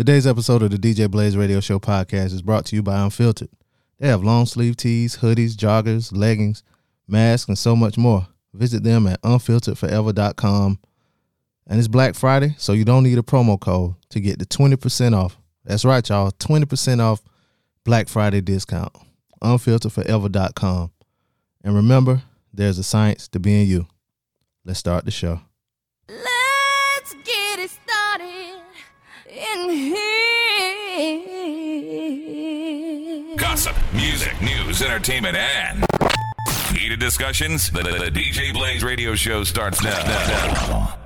Today's episode of the DJ Blaze Radio Show podcast is brought to you by Unfiltered. They have long sleeve tees, hoodies, joggers, leggings, masks, and so much more. Visit them at unfilteredforever.com. And it's Black Friday, so you don't need a promo code to get the 20% off. That's right, y'all. 20% off Black Friday discount. Unfilteredforever.com. And remember, there's a science to being you. Let's start the show. Gossip, music, news, entertainment, and heated discussions. The, the DJ Blaze radio show starts now. now.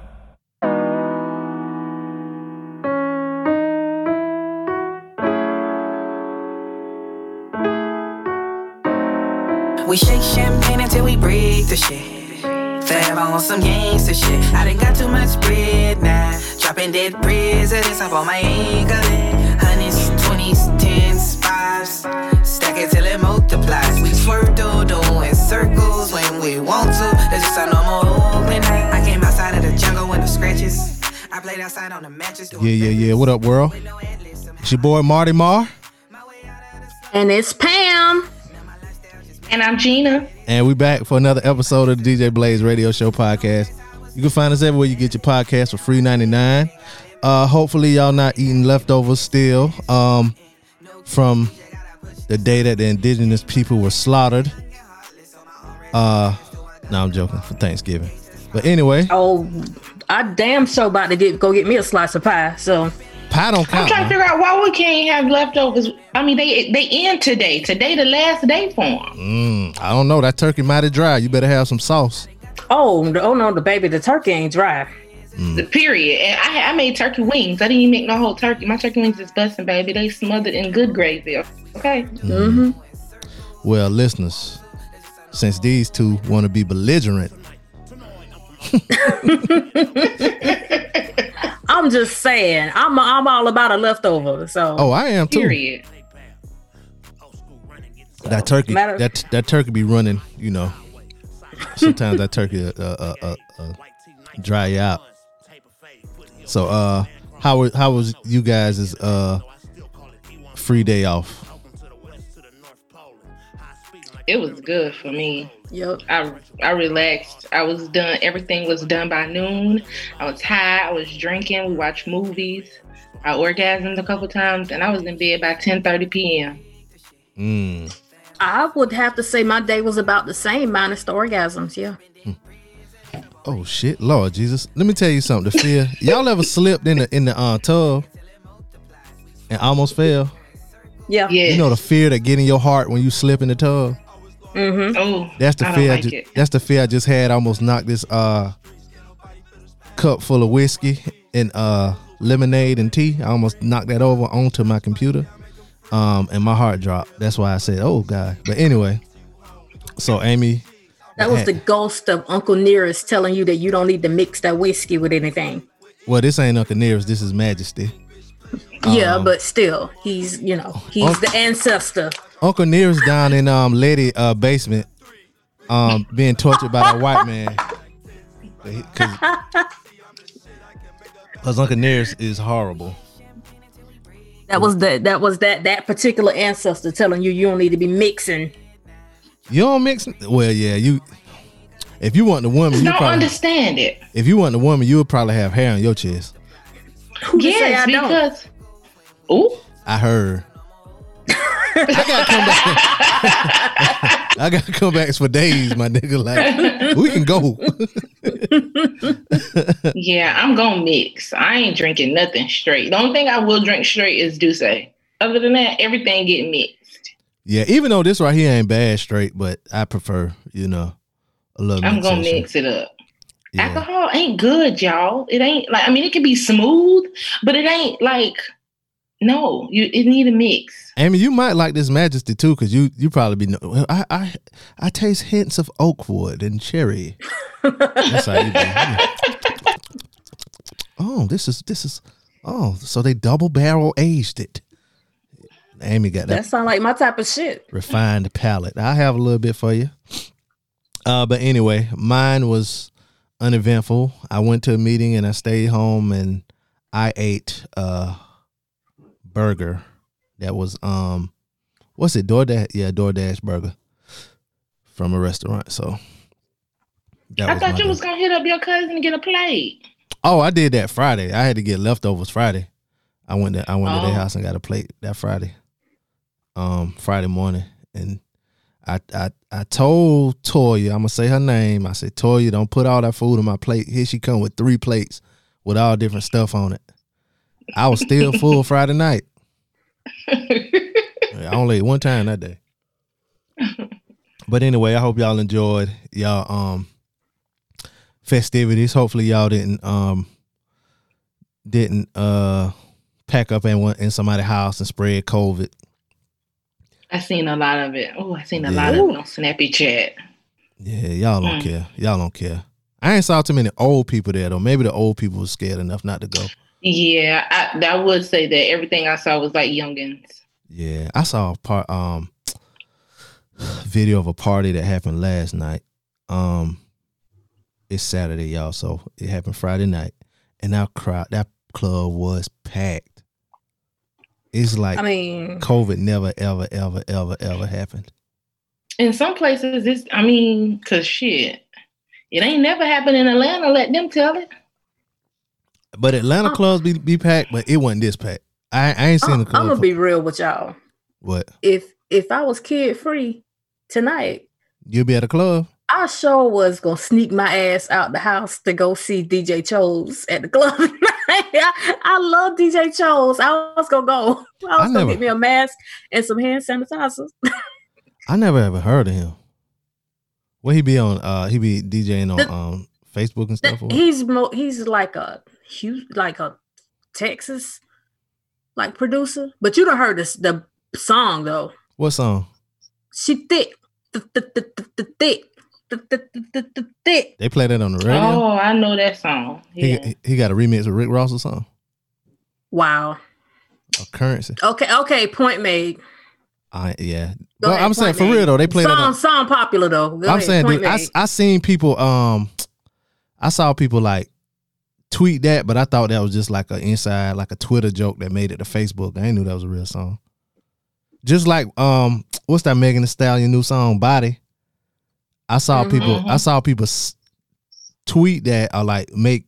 We shake champagne until we break the shit. Fab on some gangster shit. I done got too much bread now. Dropping dead presidents up on my ankle. Stack it till it multiplies. We swerve dodo in circles when we want to. It's just a normal Oakland night. I came outside of the jungle with the scratches. I played outside on the mattress. Yeah, yeah, yeah. What up, world? It's your boy Marty Marr, And it's Pam. And I'm Gina. and we back for another episode of the DJ Blaze Radio Show podcast. You can find us everywhere you get your podcast for free ninety nine. Uh, hopefully, y'all not eating leftovers still um, from the day that the indigenous people were slaughtered. Uh, no, I'm joking for Thanksgiving. But anyway, Oh, I damn so about to get go get me a slice of pie. So pie don't I'm trying to figure out why we can't have leftovers. I mean, they they end today. Today the last day for them. Mm, I don't know. That turkey might mighty dry. You better have some sauce. oh oh no, the baby, the turkey ain't dry. The period. And I I made turkey wings. I didn't even make no whole turkey. My turkey wings is busting, baby. They smothered in good gravy. Okay. Mm-hmm. Well, listeners, since these two want to be belligerent, I'm just saying, I'm I'm all about a leftover. So oh, I am too. Period. That turkey, Matter- that that turkey be running. You know, sometimes that turkey uh, uh, uh, uh, dry out. So, uh, how was how was you guys' uh free day off? It was good for me. yep. I I relaxed. I was done. Everything was done by noon. I was high. I was drinking. We watched movies. I orgasmed a couple times, and I was in bed by 10:30 p.m. Mm. I would have to say my day was about the same minus the orgasms. Yeah. Oh shit, Lord Jesus! Let me tell you something. The fear, y'all ever slipped in the in the uh, tub and almost fell? Yeah. Yeah. You know the fear that get in your heart when you slip in the tub. Mm-hmm. Oh, That's the I don't fear. I like ju- it. that's the fear I just had. I almost knocked this uh cup full of whiskey and uh lemonade and tea. I almost knocked that over onto my computer. Um, and my heart dropped. That's why I said, "Oh God." But anyway, so Amy, That was the ghost of Uncle Nearest telling you that you don't need to mix that whiskey with anything. well, this ain't Uncle Nearest. This is Majesty. Yeah, but still, he's you know he's Unc- the ancestor. Uncle Nearest down in um lady uh basement, um being tortured by that white man. Because Uncle Nearest is horrible. That was the that was that that particular ancestor telling you you don't need to be mixing. You don't mix. Well, yeah, you. If you want the woman, you don't probably. understand it. If you want the woman, you would probably have hair on your chest. Who Yes, I don't? because. Ooh. I heard. I gotta come back. I gotta come back for days, my nigga. Like we can go. Yeah, I'm gonna mix. I ain't drinking nothing straight. The only thing I will drink straight is D'ussé. Other than that, everything get mixed. Yeah, even though this right here ain't bad straight, but I prefer, you know, a little. I'm gonna mix it up. Yeah. Alcohol ain't good, y'all. It ain't like I mean it can be smooth, but it ain't like no, you it need a mix. Amy, you might like this Majesty too, cause you you probably be. know- I I I taste hints of oak wood and cherry. That's how you do. Oh, this is this is. Oh, so they double barrel aged it. Amy got that That sound like my type of shit. refined palate. I have a little bit for you. Uh, but anyway, mine was uneventful. I went to a meeting and I stayed home and I ate uh burger that was um what's it DoorDash yeah DoorDash burger from a restaurant. So that I was thought you day. was gonna hit up your cousin and get a plate. Oh, I did that Friday. I had to get leftovers Friday. I went to I went to Oh. their house and got a plate that Friday. Um, Friday morning, and I I I told Toya, I'm gonna say her name. I said, Toya, don't put all that food on my plate. Here she come with three plates with all different stuff on it. I was still full Friday night. I only ate one time that day. But anyway, I hope y'all enjoyed y'all um festivities. Hopefully y'all didn't um didn't uh pack up in one in somebody's house and spread COVID. I seen a lot of it. Oh, I seen a Yeah. lot of it on Snappy Chat. Yeah, y'all don't Mm. care. Y'all don't care. I ain't saw too many old people there though. Maybe the old people was scared enough not to go. Yeah, I, I would say that everything I saw was like youngins. Yeah, I saw a part um video of a party that happened last night. Um it's Saturday, y'all, so it happened Friday night. And that crowd that club was packed. It's like I mean, COVID never ever ever ever ever happened. In some places, it's I mean, cause shit, it ain't never happened in Atlanta. Let them tell it. But Atlanta Uh, clubs be be packed, but it wasn't this packed. I, I ain't seen I'm, the club. I'm gonna be real with y'all. what? If if I was kid free tonight, You'll be at a club? I sure was gonna sneak my ass out the house to go see DJ Chose at the club. I, I love DJ Chose. I was gonna go. I was I gonna get me a mask and some hand sanitizer. I never ever heard of him. Where he be on? Uh, he be DJing on The- um Facebook and stuff. what? he's mo- he's like a huge like a Texas like producer. But you don't heard this the song though. What song? She thick, th- th- th- th- th- thick, They play that on the radio. Oh, I know that song. He, he got a remix of Rick Ross or something. Wow. A currency. Okay. Okay. Point made. I yeah. Go Well, ahead, I'm saying for real though, they play that. song. On, Song popular though. Go I'm ahead, saying, dude, I made. I seen people um, I saw people like tweet that, but I thought that was just like an inside, like a Twitter joke that made it to Facebook. I knew that was a real song. Just like um, what's that Megan Thee Stallion new song, Body? I saw Mhm. people, I saw people tweet that or like make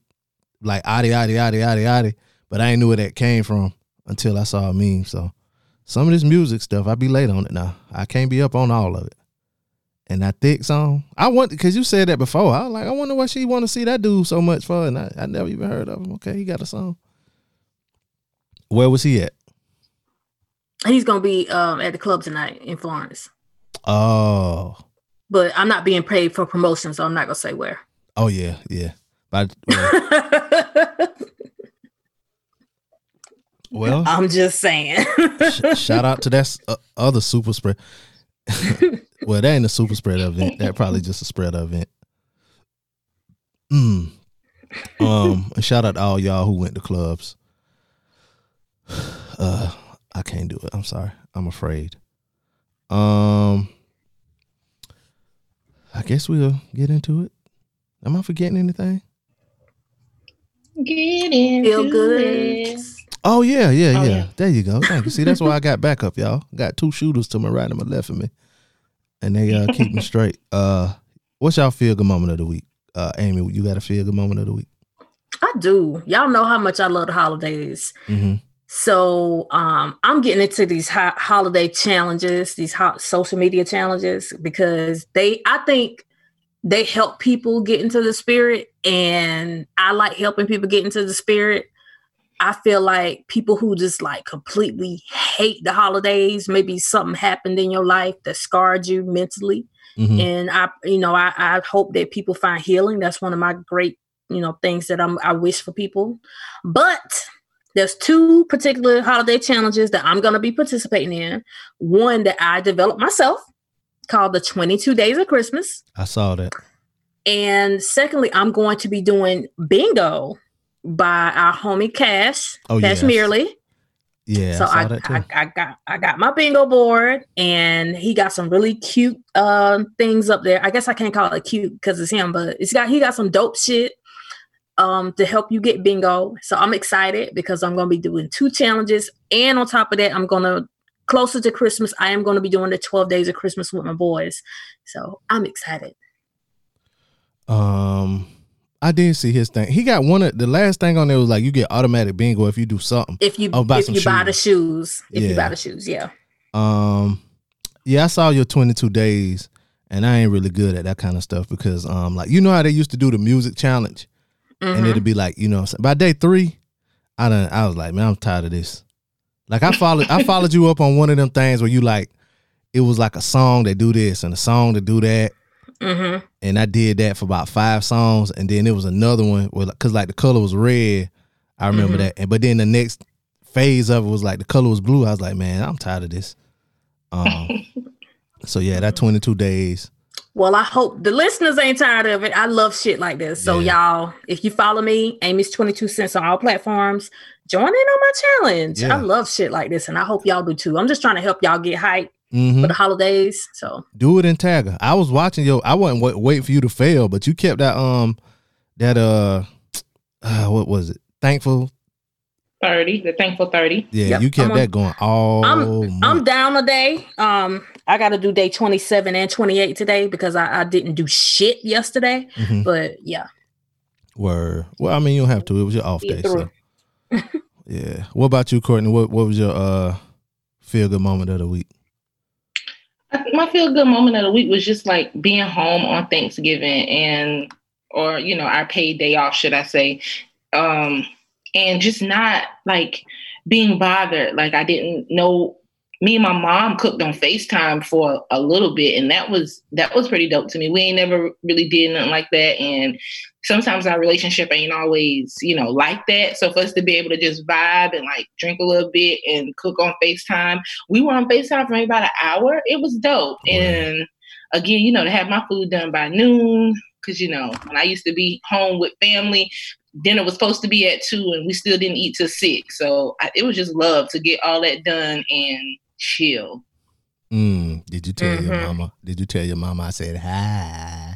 like adi adi adi adi adi, but I ain't knew where that came from until I saw a meme. So some of this music stuff, I be late on it now. I can't be up on all of it. And that thick song, I want because you said that before. I was like, I wonder why she want to see that dude so much for, and I, I never even heard of him. Okay, he got a song. Where was he at? He's gonna be um at the club tonight in Florence. Oh, But I'm not being paid for promotion, so I'm not gonna say where. oh yeah, yeah. But well, well I'm just saying. sh- shout out to that s- uh, other super spread. well, that ain't a super spread event. That probably just a spread event. Mm. Um, and shout out to all y'all who went to clubs. Uh, I can't do it. I'm sorry. I'm afraid. Um, I guess we'll get into it. Am I forgetting anything? Get into Feel good. it. Oh yeah, yeah, Oh, yeah. yeah. There you go. Thank you. See, that's why I got backup, y'all. Got two shooters to my right and my left of me, and they uh keep me straight. Uh, what's y'all feel good moment of the week? Uh, Amy, you got a feel good moment of the week? I do. Y'all know how much I love the holidays. Mm-hmm. So um, I'm getting into these ho- holiday challenges, these hot social media challenges, because they, I think, they help people get into the spirit, and I like helping people get into the spirit. I feel like people who just like completely hate the holidays, maybe something happened in your life that scarred you mentally, Mm-hmm. and I, you know, I, I hope that people find healing. That's one of my great, you know, things that I'm I wish for people. But there's two particular holiday challenges that I'm going to be participating in. One that I developed myself called the 22 Days of Christmas. I saw that. And secondly, I'm going to be doing bingo by our homie Cash, Oh, Cash yes. Merely. Yeah, so I saw I, that too. I, I got I got my bingo board and he got some really cute uh, things up there. I guess I can't call it cute because it's him, but it's got he got some dope shit. Um, to help you get bingo. So I'm excited because I'm going to be doing two challenges. And on top of that, I'm going to, closer to Christmas, I am going to be doing the 12 days of Christmas with my boys. So I'm excited. Um, I did see his thing. He got one of the last thing on there was like you get automatic bingo if you do something. If you Oh, buy if some you buy the shoes. shoes, if you buy the shoes, yeah. Um, yeah, I saw your 22 days, and I ain't really good at that kind of stuff because, um, like you know how they used to do the music challenge, and Mhm. it'd be like you know what I'm saying? by day three, I done I was like man I'm tired of this. Like I followed I followed you up on one of them things where you like it was like a song that do this and a song to do that, Mhm. and I did that for about five songs, and then there was another one where because like the color was red, I remember Mhm. that, and but then the next phase of it was like the color was blue. I was like, man, I'm tired of this. Um, so yeah, that 22 days. Well, I hope the listeners ain't tired of it. I love shit like this. So Yeah. y'all, if you follow me, Amy's 22 cents on all platforms, join in on my challenge. Yeah. I love shit like this, and I hope y'all do too. I'm just trying to help y'all get hyped hmm for the holidays. So Do it in Tagger. I was watching yo. I wasn't wait, wait for you to fail, but you kept that um that uh, uh what was it? Thankful. 30, the thankful 30. Yeah, Yep, you kept I'm on- that going all. I'm I'm down a day. Um, I got to do day 27 and 28 today because I, I didn't do shit yesterday. Mhm. But yeah, Word. Well, I mean, you don't have to. It was your off day. So. yeah. What about you, Courtney? What What was your uh feel good moment of the week? I think my feel good moment of the week was just like being home on Thanksgiving and or you know our paid day off, should I say, um, and just not like being bothered. Like I didn't know. Me and my mom cooked on Facetime for a little bit, and that was that was pretty dope to me. We ain't never really did nothing like that, and sometimes our relationship ain't always you know like that. So for us to be able to just vibe and like drink a little bit and cook on Facetime we were on FaceTime for maybe about an hour. It was dope. Oh, and again, you know, to have my food done by noon, because you know, when I used to be home with family, dinner was supposed to be at two, and we still didn't eat till six. So I, it was just love to get all that done and chill. Mm, did you tell your Mhm. mama? Did you tell your mama I said hi?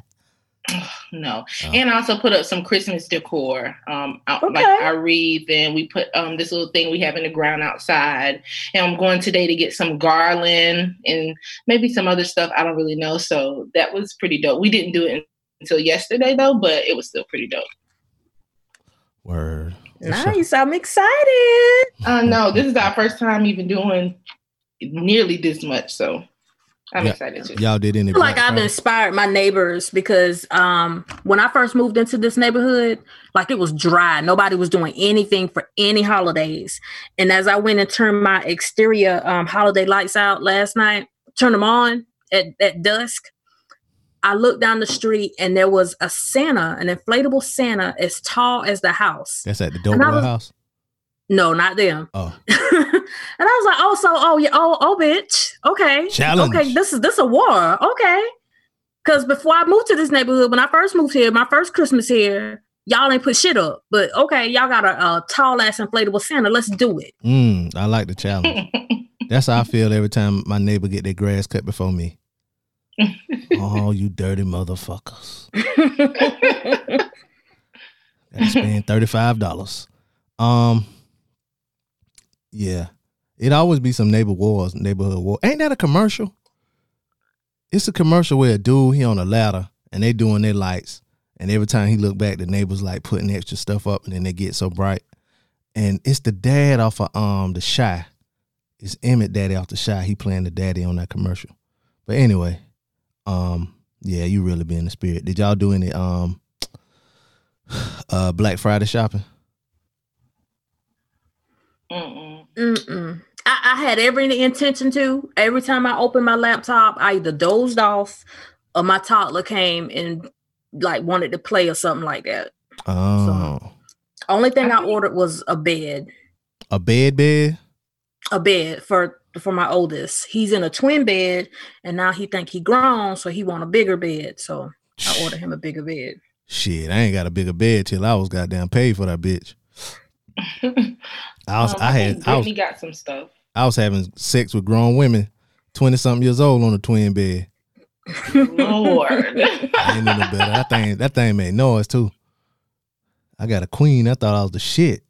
No, Oh. and I also put up some Christmas decor, um, out, like Okay. our wreath, and we put um this little thing we have in the ground outside. And I'm going today to get some garland and maybe some other stuff. I don't really know. So that was pretty dope. We didn't do it until yesterday though, but it was still pretty dope. Word. What's up? nice. I'm excited. Uh, no, this is our first time even doing nearly this much, so I'm Yeah. excited too. Y'all did any? like I've inspired my neighbors because um when I first moved into this neighborhood, like it was dry. Nobody was doing anything for any holidays. And as I went and turned my exterior um holiday lights out last night, turned them on at, at dusk. I looked down the street and there was a Santa, an inflatable Santa as tall as the house. That's at the dope And I boy was- house. No, not them. Oh, and I was like, oh, so, oh, yeah, oh, oh, bitch. Okay. Challenge. Okay, this is this a war. Okay. Because before I moved to this neighborhood, when I first moved here, my first Christmas here, y'all ain't put shit up. But okay, y'all got a, a tall ass inflatable Santa. Let's do it. mm, I like the challenge. That's how I feel every time my neighbor get their grass cut before me. oh, you dirty motherfuckers! Gotta spend thirty five dollars. Um, yeah, it always be some neighbor wars, neighborhood war. Ain't that a commercial? It's a commercial where a dude he on a ladder and they doing their lights, and every time he look back, the neighbors like putting extra stuff up, and then they get so bright. And it's the dad off of um the shy. It's Emmett Daddy off the shy. He playing the daddy on that commercial. But anyway, um, yeah, you really be in the spirit. Did y'all do any um uh Black Friday shopping? Mm-mm. Mm-mm. I, I had every intention to. Every time I opened my laptop, I either dozed off or my toddler came and like wanted to play or something like that. Oh, Only thing I ordered was a bed. a bed bed. a bed for for my oldest. He's in a twin bed, and now he think he grown, so he want a bigger bed. So I ordered him a bigger bed. Shit, I ain't got a bigger bed till I was goddamn paid for that bitch. I was, Um, I think had, I was, got some stuff. I was having sex with grown women, twenty something years old on a twin bed. Lord. I ain't no better. That thing, that thing made noise too. I got a queen. I thought I was the shit.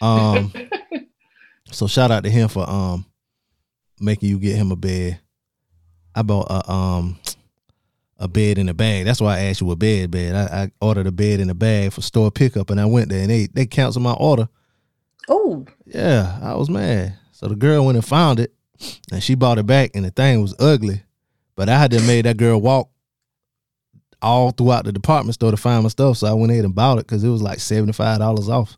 Um, so shout out to him for um making you get him a bed. I bought a um a bed in a bag. That's why I asked you a bed bed. I, I ordered a bed in a bag for store pickup, and I went there and they they canceled my order. Oh, Yeah, I was mad. So the girl went and found it, and she bought it back, and the thing was ugly. But I had to made that girl walk all throughout the department store to find my stuff. So I went ahead and bought it because it was like seventy five dollars off.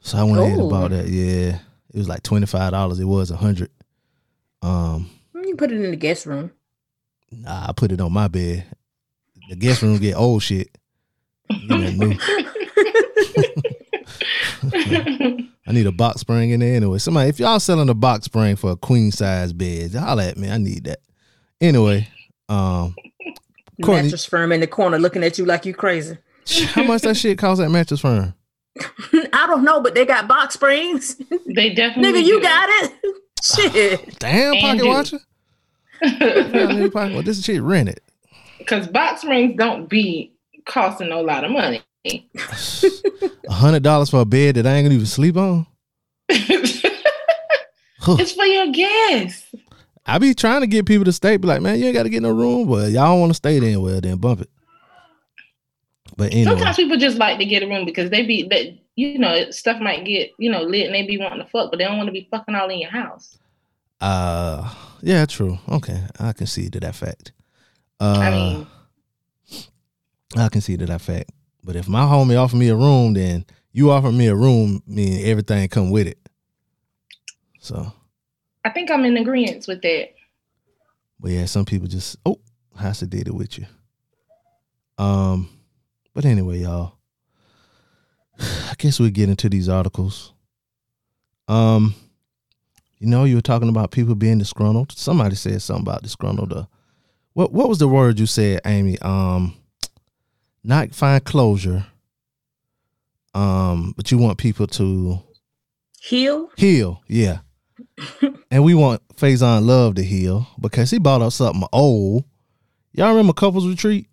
So I went ahead and bought that. Yeah, it was like twenty five dollars. It was a hundred. Um, you put it in the guest room. nah, I put it on my bed. The guest room get old shit. That new. I need a box spring in there anyway. Somebody, if y'all selling a box spring for a queen size bed, holla at me. I need that. Anyway, um, Courtney- Mattress firm in the corner looking at you like you crazy. how much that shit cost at Mattress Firm? I don't know, but they got box springs. They definitely Nigga, you do. got it. Shit. Damn, And pocket do. watcher. Yeah, nigga, pocket- well, this shit rented. Because box springs don't be costing a lot of money. A hundred dollars for a bed that I ain't gonna even sleep on. it's for your guests. I be trying to get people to stay, be like, man, you ain't got to get no room, but y'all don't want to stay there. Well, then bump it. But anyway, Sometimes people just like to get a room because they be that you know stuff might get you know lit and they be wanting to fuck, but they don't want to be fucking all in your house. uh, yeah, true. Okay, I can see to that fact. Uh, I mean, I can see to that fact. But if my homie offer me a room, then you offer me a room, meaning everything come with it. So, I think I'm in agreement with that. but yeah, some people just oh, has to did it with you. Um, but anyway, y'all. I guess we'll get into these articles. Um, you know, you were talking about people being disgruntled. Somebody said something about disgruntled. Uh, what what was the word you said, Amy? Um, not find closure. Um, but you want people to Heal. heal, yeah. and we want Faison Love to heal because he bought up something old. Y'all remember Couples Retreat?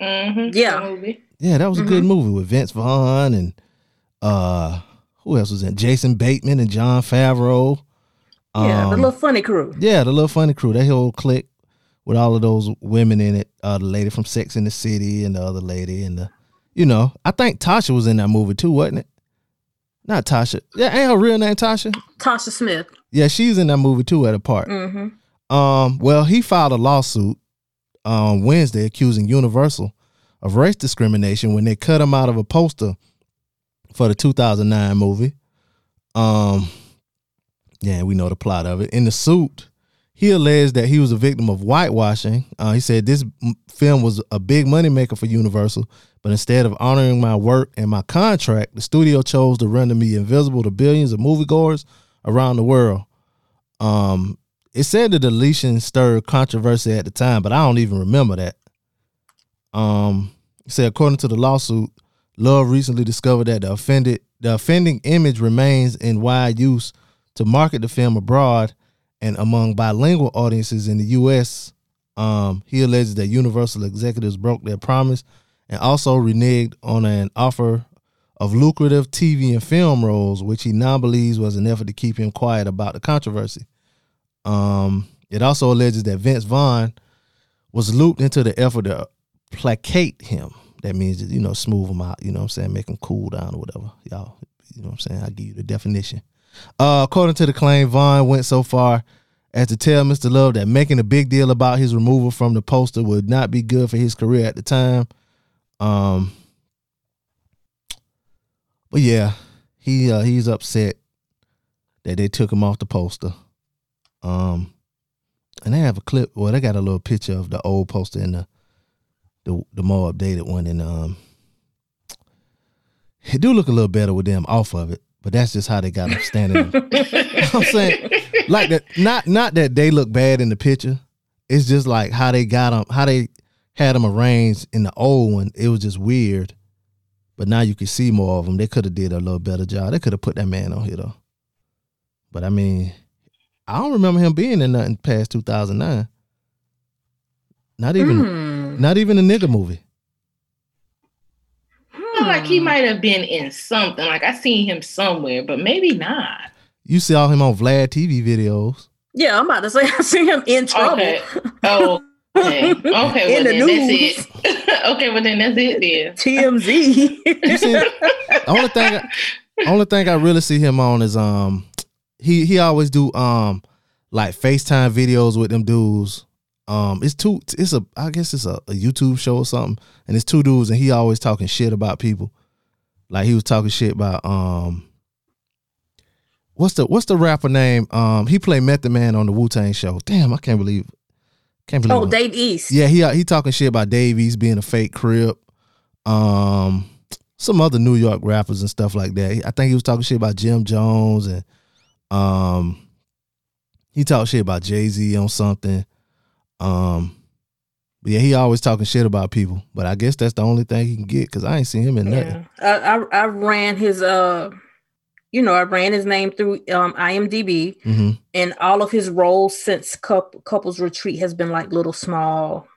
Mm-hmm. Yeah. Yeah, that was a good movie with Vince Vaughn and uh who else was in? Jason Bateman and Jon Favreau. Yeah, the Um, little funny crew. Yeah, the little funny crew. That whole clique with all of those women in it. Uh, the lady from Sex in the City and the other lady and the, you know, I think Tasha was in that movie too, wasn't it? Not Tasha. Yeah, ain't her real name Tasha? Tasha Smith. Yeah, she's in that movie too at a part. Mm-hmm. Um, well, he filed a lawsuit on Wednesday accusing Universal of race discrimination when they cut him out of a poster for the 2009 movie. Um, yeah, we know the plot of it. In the suit, he alleged that he was a victim of whitewashing. Uh, he said this film was a big moneymaker for Universal, but instead of honoring my work and my contract, the studio chose to render me invisible to billions of moviegoers around the world. Um, it said the deletion stirred controversy at the time, but I don't even remember that. Um, said according to the lawsuit, Love recently discovered that the offended the offending image remains in wide use to market the film abroad and among bilingual audiences in the U.S. Um, he alleges that Universal executives broke their promise and also reneged on an offer of lucrative TV and film roles, which he now believes was an effort to keep him quiet about the controversy. Um, it also alleges that Vince Vaughn was looped into the effort to placate him. That means, you know, smooth him out, you know what I'm saying, make him cool down or whatever. Y'all, you know what I'm saying? I'll give you the definition. Uh, according to the claim, Vaughn went so far as to tell Mr. Love that making a big deal about his removal from the poster would not be good for his career at the time. Um, but yeah, he uh, he's upset that they took him off the poster. Um, and they have a clip. Well, they got a little picture of the old poster and the the the more updated one, and um, it do look a little better with them off of it. But that's just how they got them standing. Up. I'm saying, like that. Not not that they look bad in the picture. It's just like how they got them, how they had them arranged in the old one. It was just weird. But now you can see more of them. They could have did a little better job. They could have put that man on here though. But I mean, I don't remember him being in nothing past 2009. Not even, Hmm. not even a nigga movie. Feel like he Hmm. might have been in something. Like I seen him somewhere, but maybe not. You saw him on Vlad TV videos. Yeah, I'm about to say I see him in trouble. Okay. Oh, okay. Okay. Well, In the then news. that's it. okay. Well, then that's it. Then. TMZ. You see, the only thing, I- only thing I really see him on is um, he he always do um, like FaceTime videos with them dudes. Um, it's two. It's a I guess it's a, a YouTube show or something, and it's two dudes, and he always talking shit about people. Like he was talking shit about um, what's the what's the rapper name? Um, he played Method Man on the Wu Tang show. Damn, I can't believe, can't believe. oh, it. Dave East. Yeah, he he talking shit about Dave East being a fake Crip. Um, some other New York rappers and stuff like that. I think he was talking shit about Jim Jones and um, he talked shit about Jay Z on something. Um, but yeah, he always talking shit about people. But I guess that's the only thing he can get because I ain't seen him in nothing. I, I I ran his uh you know, I ran his name through um IMDb hmm and all of his roles since couple, couples retreat has been like little small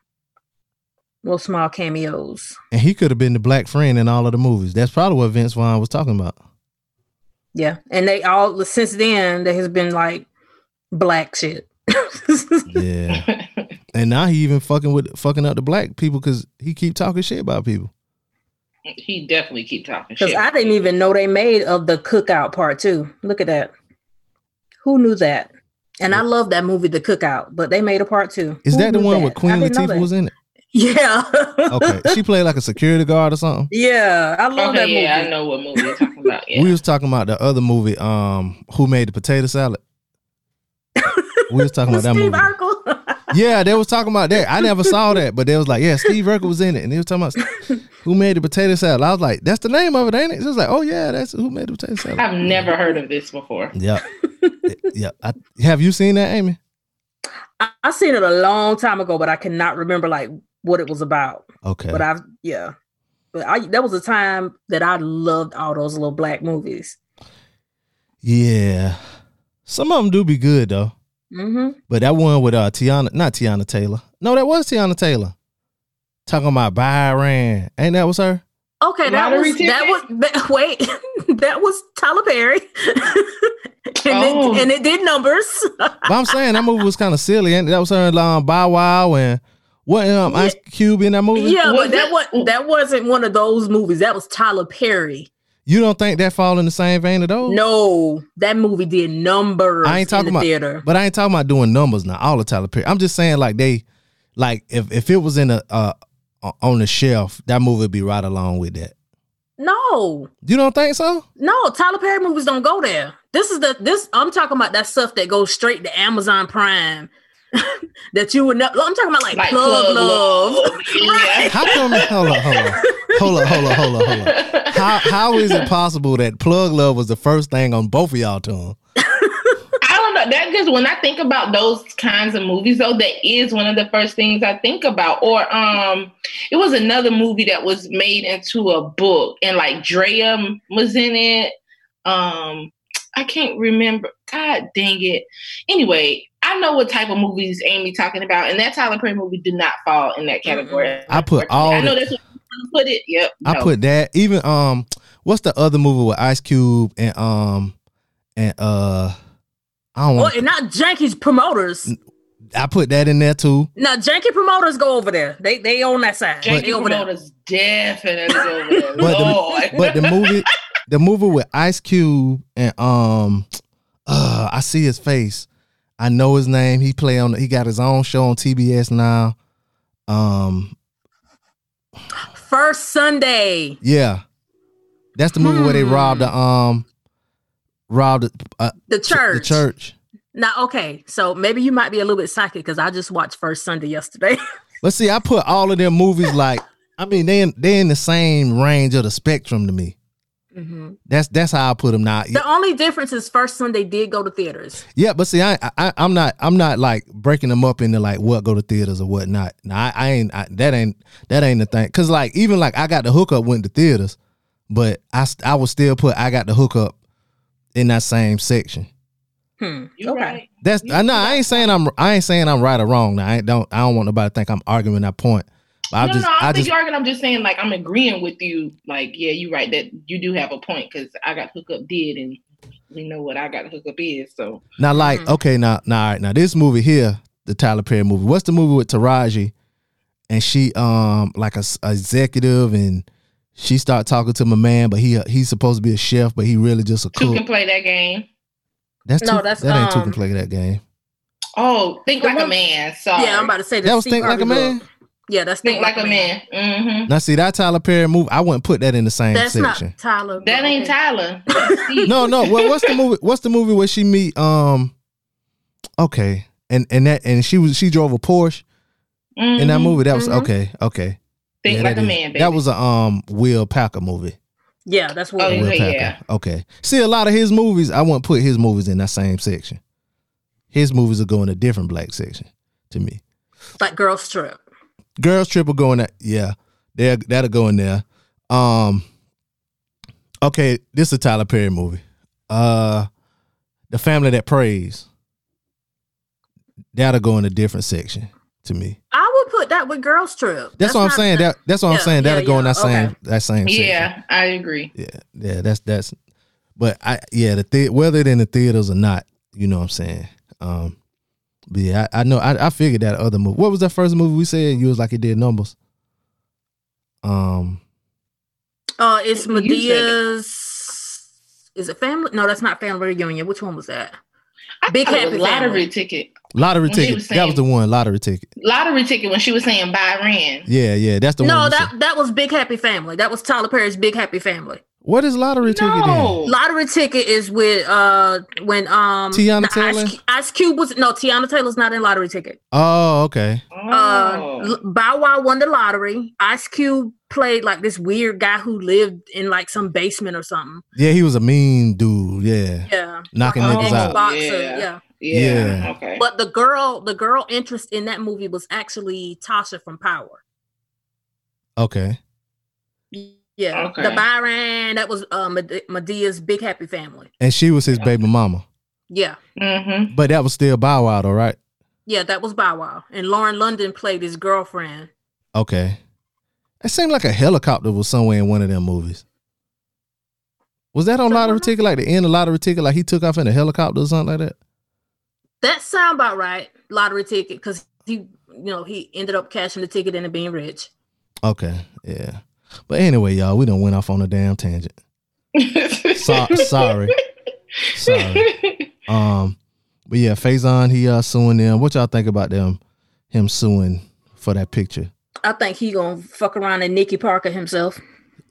little small cameos. And he could have been the black friend in all of the movies. That's probably what Vince Vaughn was talking about. Yeah. And they all since then there has been like black shit. Yeah. and now he even fucking with fucking up the black people because he keep talking shit about people. he definitely keep talking Because shit. I didn't even know they made of the cookout part too. Look at that. Who knew that? And I love that movie, The Cookout, but they made a part two. Is Who that the one that? where Queen I Latifah was in it? Yeah. Okay, she played like a security guard or something. yeah, I love that movie. yeah, I know what movie you're talking about. Yeah. We was talking about the other movie, um, Who Made the Potato Salad. we was talking about that Steve movie. Urkel. Yeah, they was talking about that. I never saw that, but they was like, yeah, Steve Urkel was in it, and they was talking about Who Made the Potato Salad. I was like, that's the name of it, ain't it? It was like, oh yeah, that's Who Made the Potato Salad. I've never heard of this before. Yeah, yeah. I, have you seen that, Amy? I, I seen it a long time ago, but I cannot remember like what it was about. Okay. But I've yeah. But I that was a time that I loved all those little black movies. Yeah. Some of them do be good though. Mm-hmm. But that one with uh Teyana, not Teyana Taylor. No, that was Teyana Taylor. Talking about Byron. Ain't that was her? Okay, that Lottery was that was that, wait, that was Tyler Perry. and, Oh. it, and it did numbers. But I'm saying that movie was kind of silly. And that was her and um, Bow Wow and what um Ice Cube in that movie? yeah, Was but that was that wasn't one of those movies. That was Tyler Perry. You don't think that fall in the same vein of those? No, that movie did numbers I ain't talking in the about theater. But I ain't talking about doing numbers now. All the Tyler Perry. I'm just saying like they like if if it was in a uh on the shelf, that movie would be right along with that. No, You don't think so? no, Tyler Perry movies don't go there. This is the this I'm talking about that stuff that goes straight to Amazon Prime. that you would know. I'm talking about like, Like plug, Plug love. Love. Yeah. How come? Hold on, hold on, hold on, hold on, hold on, hold on. How how is it possible that Plug Love was the first thing on both of y'all tongue? I don't know. That just when I think about those kinds of movies, though, that is one of the first things I think about. Or um, it was another movie that was made into a book, and like Drea was in it. Um, I can't remember. God dang it. Anyway, I know what type of movies Amy talking about, and that Tyler Perry movie did not fall in that category. I put all I know the- that's what you put it. Yep. I no. put that. Even um, what's the other movie with Ice Cube and um and uh, I don't Well, want. and not janky promoters. I put that in there too. Now, janky promoters go over there. They they on that side. Janky they over there. promoters definitely over there. But the- But the movie, the movie with Ice Cube and um, uh, I see his face. I know his name. He play on. He got his own show on TBS now. Um, First Sunday. yeah, that's the movie where they robbed the um, robbed the, uh, The church. the church. Now, okay, so maybe you might be a little bit psychic because I just watched First Sunday yesterday. Let's see, I put all of them movies like I mean they in, they in the same range of the spectrum to me. Mhm. That's that's how I put them now. The only difference is First Sunday did go to theaters. Yeah, but see, I, I I'm not I'm not like breaking them up into like what go to theaters or what not. Now I, I ain't I, that ain't that ain't the thing. Cause like even like I got the hookup went to theaters, but I I would still put I got the hookup in that same section. Hmm. Okay. right. That's I know I ain't saying I'm I ain't saying I'm right or wrong. Now I ain't, don't I don't want nobody to think I'm arguing that point. I no, just, no, I don't I think just, you're arguing. I'm just saying, like, I'm agreeing with you. Like, yeah, you're right that you do have a point because I got hook up did, and we know what I got hook up is. So now like, Mhm. okay, now, now, all right, now this movie here, the Tyler Perry movie. What's the movie with Taraji, and she, um, like a, s- a executive, and she start talking to my man, but he, he's supposed to be a chef, but he really just a two cook. can play that game. That's No, two, that's, that ain't two can um, play that game. Oh, think The like a man. Sorry. Yeah, I'm about to say That was Steve Think Like a Man? book. Yeah, that's think like a man. hmm Now see that Tyler Perry movie, I wouldn't put that in the same section. That's section. not Tyler. That ain't. Tyler. No, no. Well, what's the movie? What's the movie where she meet? Um, okay, and and that and she was she drove a Porsche in that Mhm. movie. That was Mhm. okay, okay. Think Yeah, like that a is- man, baby. That was a um Will Packer movie. Yeah, that's what. Oh, it is. Will Okay, Packer. yeah. Okay. See, a lot of his movies, I wouldn't put his movies in that same section. His movies will go in a different black section to me. like Girls Trip. Girls Trip will go in that. Yeah, there that'll go in there. Um. Okay, this is a Tyler Perry movie. Uh, the family that prays. That'll go in a different section to me. I would put that with Girls Trip. That's, what I'm not- saying. That that's what I'm saying. That'll yeah, go in yeah, that same okay. that same section. Yeah, I agree. Yeah, yeah, that's that's. But I yeah, the the whether it in the theaters or not, you know what I'm saying. Um, but yeah, I, I know I, I figured that other movie. What was that first movie we said? You was like it did numbers. Um, Uh, it's You. Madea's. Is it family? No, that's not family reunion. Which one was that? I Big Happy lottery Family. ticket. lottery When ticket. was that was the one. Lottery ticket. Lottery ticket when she was saying Byron. Yeah, yeah, that's the no, one. No, that said. that was Big Happy Family. That was Tyler Perry's Big Happy Family. What is lottery ticket? Then? No. Lottery ticket is with uh when um Teyana the Taylor? Ice, Ice Cube was no Teyana Taylor's not in lottery ticket. Oh, okay. Uh, Oh. Bow Wow won the lottery. Ice Cube played like this weird guy who lived in like some basement or something. Yeah, he was a mean dude. Yeah, Yeah, knocking Like an niggas out. ex-boxer, Yeah. yeah. yeah. yeah. Okay. But the girl, the girl interest in that movie was actually Tasha from Power. Okay. Yeah, Okay. the Byron that was uh, Madea's Big Happy Family. And she was his baby mama, Yeah, mm-hmm. but that was still Bow Wow, though, right? yeah, that was Bow Wow, and Lauren London played his girlfriend. Okay. It seemed like a helicopter was somewhere in one of them movies. Was that on Somewhere lottery else? ticket? Like the end of lottery ticket? Like he took off in a helicopter or something like that? That sound about right. Lottery ticket because he, you know, he ended up cashing the ticket and being rich. Okay, yeah. But anyway, y'all, we done went off on a damn tangent. So- sorry. Sorry. Um, but yeah, Faison, he uh suing them. What y'all think about them? Him suing for that picture? I think he gonna fuck around and Nikki Parker himself,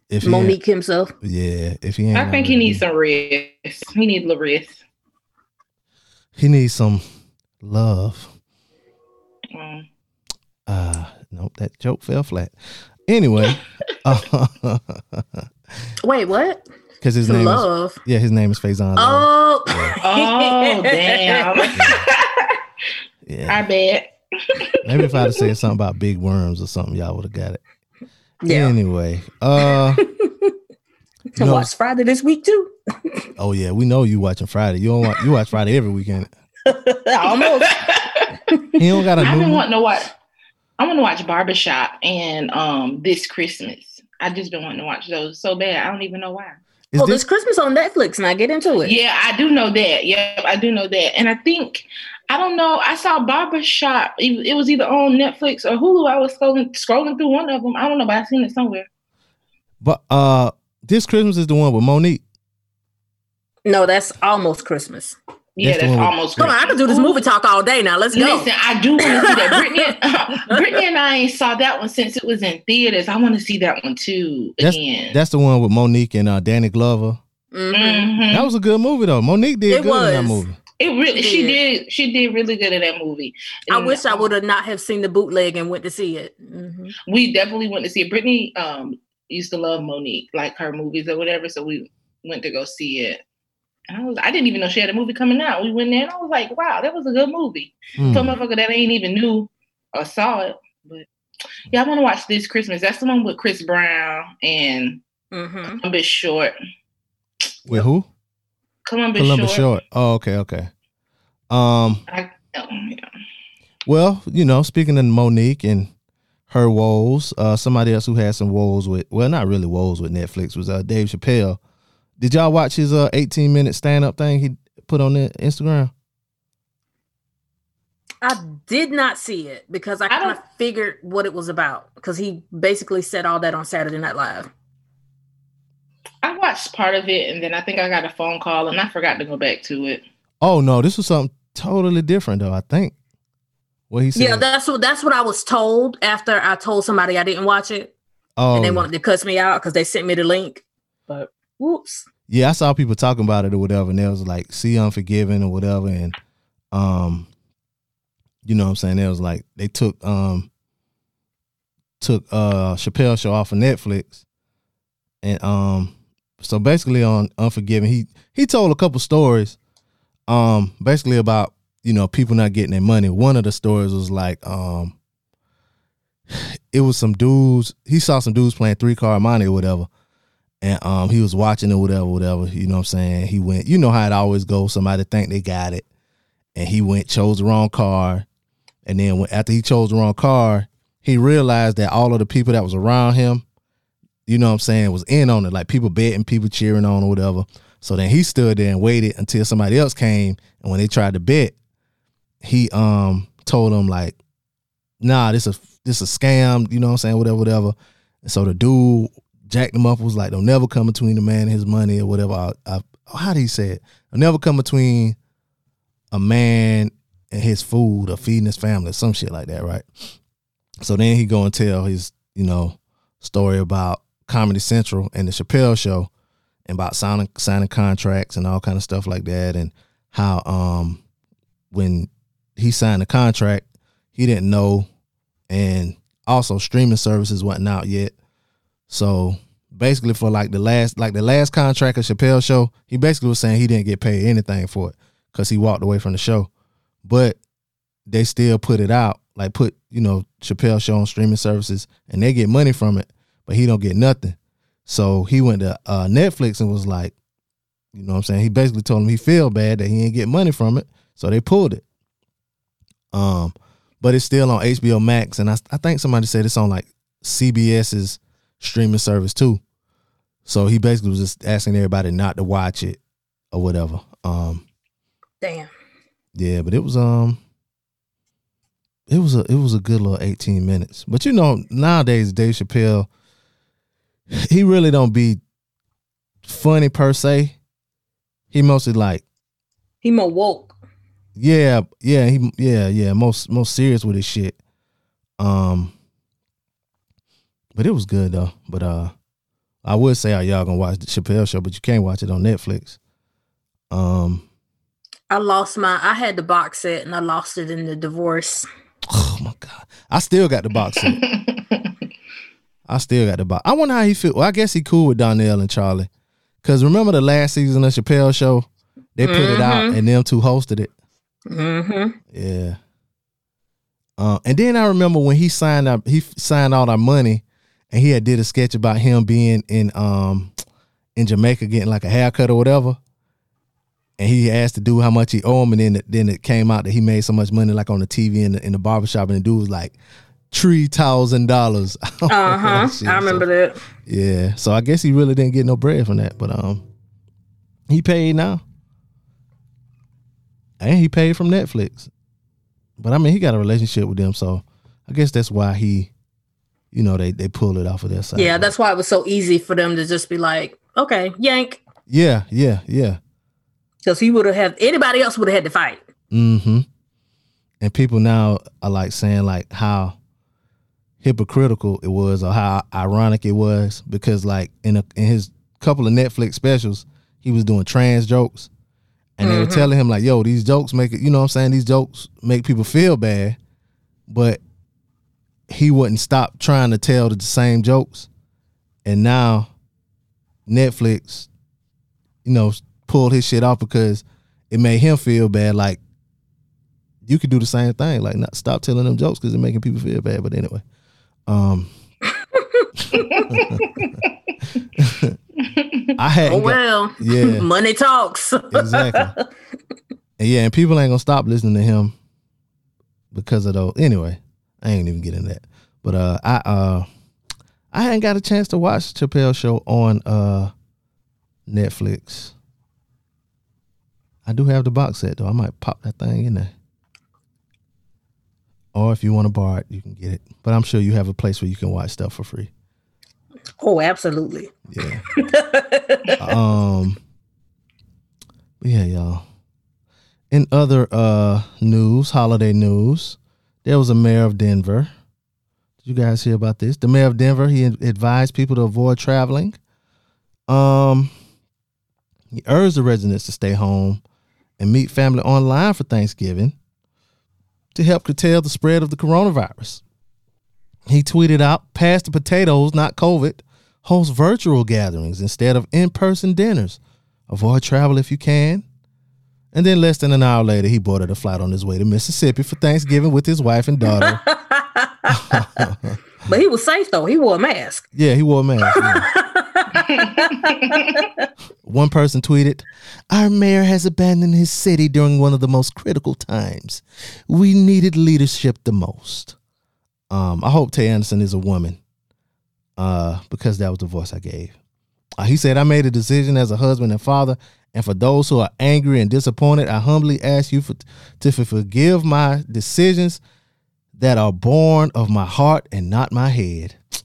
If he ain't- Monique himself. yeah, if he ain't, I think he needs some rest. He needs a little rest. He needs some love. Um, Uh nope, that joke fell flat. Anyway, uh, Wait, what? because his Some name is love. yeah, his name is Faison. Love. Oh, oh damn! Yeah, I bet. maybe if I'd have said something about big worms or something, y'all would have got it. yeah. Anyway, uh, To no. watch Friday this week too. oh yeah, we know you watching Friday. You don't watch, you watch Friday every weekend. Almost. He don't got a I've been new. wanting to watch. I want to watch Barbershop and um this Christmas. I just been wanting to watch those so bad. I don't even know why. Is oh, this this Christmas on Netflix. and I get into it. Yeah, I do know that. Yep, I do know that. And I think I don't know. I saw Barbershop. It, it was either on Netflix or Hulu. I was scrolling scrolling through one of them. I don't know, but I seen it somewhere. But uh, this Christmas is the one with Monique. No, that's almost Christmas. Yeah, That's that's, almost. Come on, I could do this Ooh. movie talk all day now. Let's go. Listen, I do want to see that. Brittany, Brittany and I ain't saw that one since it was in theaters. I want to see that one too That's again. that's the one with Monique and uh, Danny Glover. Mhm. Mhm. That was a good movie though. Monique did It good in that movie. It really, she did. did, she did really good in that movie. I wish I um, would have not have seen the bootleg and went to see it. Mhm. We definitely went to see it. Brittany um used to love Monique, like her movies or whatever. So we went to go see it. And I was, I didn't even know she had a movie coming out. We went there and I was like, wow, that was a good movie. Hmm. Some motherfucker that ain't even knew or saw it. But yeah, I want to watch this Christmas. That's the one with Chris Brown and Mhm. Columbus Short. With who? Columbus, Columbus Short. Short. Oh, okay, okay. Um, I, oh, yeah. well, you know, speaking of Monique and her woes. Uh, somebody else who had some woes with, well, not really woes with Netflix was uh, Dave Chappelle. Did y'all watch his uh 18 minute stand up thing he put on the Instagram? I did not see it because I, I kind of figured what it was about because he basically said all that on Saturday Night Live. I watched part of it and then I think I got a phone call and I forgot to go back to it. Oh no, this was something totally different though. I think what he said. Yeah, that's what that's what I was told after I told somebody I didn't watch it oh, and they wanted to cuss me out because they sent me the link. But whoops. Yeah, I saw people talking about it or whatever, and they was like, "See Unforgiven" or whatever, and um, you know what I'm saying? It was like they took um took uh Chappelle show off of Netflix, and um, so basically on Unforgiven, he he told a couple stories, um, basically about you know people not getting their money. One of the stories was like um. It was some dudes. He saw some dudes playing three card monte or whatever, and um he was watching it whatever whatever you know what i'm saying? He went you know how it always goes somebody think they got it. And he went chose the wrong car. And then when, after he chose the wrong car he realized that all of the people that was around him you know what i'm saying was in on it. Like people betting people cheering on or whatever. So then he stood there and waited until somebody else came. And when they tried to bet he um told them like nah this is this is a scam you know what i'm saying whatever whatever. And so the dude jacked him up was like, "Don't never come between a man and his money or whatever." I, I, how do you say it? Don't never come between a man and his food or feeding his family, some shit like that, right? So then he go and tell his, you know, story about Comedy Central and the Chappelle Show, and about signing signing contracts and all kind of stuff like that, and how um when he signed the contract, he didn't know, and also streaming services wasn't out yet. So basically, for like the last, like the last contract of Chappelle show, he basically was saying he didn't get paid anything for it because he walked away from the show. But they still put it out, like put you know Chappelle show on streaming services, and they get money from it, but he don't get nothing. So he went to uh, Netflix and was like, you know what I'm saying? He basically told him he feel bad that he ain't get money from it, so they pulled it. Um, but it's still on HBO Max, and I I think somebody said it's on like CBS's streaming service too. So he basically was just asking everybody not to watch it or whatever. Um, Damn. yeah, but it was um, it was a it was a good little eighteen minutes. But you know, nowadays Dave Chappelle, he really don't be funny per se. He mostly like He more woke. yeah, yeah, he yeah, yeah, most most serious with his shit. Um but it was good though. But uh I would say are y'all gonna watch the Chappelle show, but you can't watch it on Netflix. Um I lost my I had the box set and I lost it in the divorce. oh my god. I still got the box set. I still got the box. I wonder how he feel. Well, I guess he cool with Donnell and Charlie. Cause remember the last season of Chappelle show? They put it out and them two hosted it. Mm-hmm. Yeah. Uh, and then I remember when he signed up, he signed all our money, and he had did a sketch about him being in um in Jamaica getting like a haircut or whatever. And he asked the dude how much he owed him, and then it, then it came out that he made so much money like on the TV in the in the barbershop, and the dude was like three thousand dollars. Uh-huh. I remember that. Yeah, so I guess he really didn't get no bread from that, but um, he paid now, and he paid from Netflix. But I mean, he got a relationship with them, so I guess that's why he, you know, they they pulled it off of their side. Yeah, that's why it was so easy for them to just be like, okay, yank. yeah, yeah, yeah. Because he would have had anybody else would have had to fight. Mm-hmm. And people now are like saying like how hypocritical it was or how ironic it was because like in a, in his couple of Netflix specials, he was doing trans jokes. And they were telling him like, yo, these jokes make it, you know what I'm saying? These jokes make people feel bad. But he wouldn't stop trying to tell the same jokes. And now Netflix, you know, pulled his shit off because it made him feel bad. Like you could do the same thing. Like not stop telling them jokes because it's making people feel bad. But anyway, um, I had Oh well. yeah Money talks. exactly. and yeah, and people ain't gonna stop listening to him because of those. Anyway, I ain't even getting that. But uh, I uh, I hadn't got a chance to watch Chappelle show on uh Netflix. I do have the box set though. I might pop that thing in there. Or if you want to borrow it, you can get it. But I'm sure you have a place where you can watch stuff for free. Oh, absolutely. Yeah. um. but yeah, y'all. In other uh news, holiday news, there was a mayor of Denver. Did you guys hear about this? The mayor of Denver he advised people to avoid traveling. Um. He urged the residents to stay home and meet family online for Thanksgiving to help curtail the spread of the coronavirus. He tweeted out, pass the potatoes, not COVID. Host virtual gatherings instead of in person dinners. Avoid travel if you can. And then less than an hour later, he boarded a flight on his way to Mississippi for Thanksgiving with his wife and daughter. But he was safe though. He wore a mask. yeah, he wore a mask. yeah. One person tweeted, Our mayor has abandoned his city during one of the most critical times. We needed leadership the most. Um, I hope Tay Anderson is a woman. Uh, because that was the voice I gave. Uh, he said, I made a decision as a husband and father, and for those who are angry and disappointed, I humbly ask you for, to forgive my decisions that are born of my heart and not my head.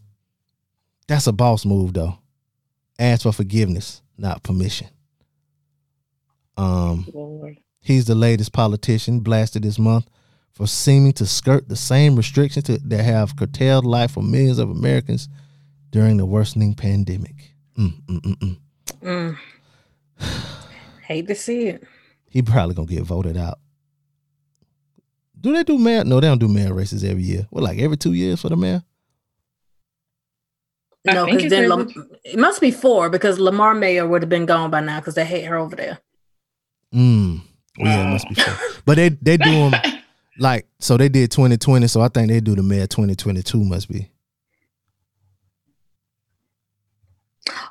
That's a boss move, though. Ask for forgiveness, not permission. Um, Lord. He's the latest politician blasted this month for seeming to skirt the same restrictions to, that have curtailed life for millions of Americans during the worsening pandemic. Mm, mm, mm, mm. Mm. Hate to see it. He probably gonna get voted out. Do they do mayor? No, they don't do mayor races every year. What, like every two years for the mayor? I No, because then Lam- it must be four because Lamar Mayor would have been gone by now because they hate her over there. Mm. Well, yeah, it must be four. But they they do them like so. They did twenty twenty, so I think they do the mayor twenty twenty two. Must be.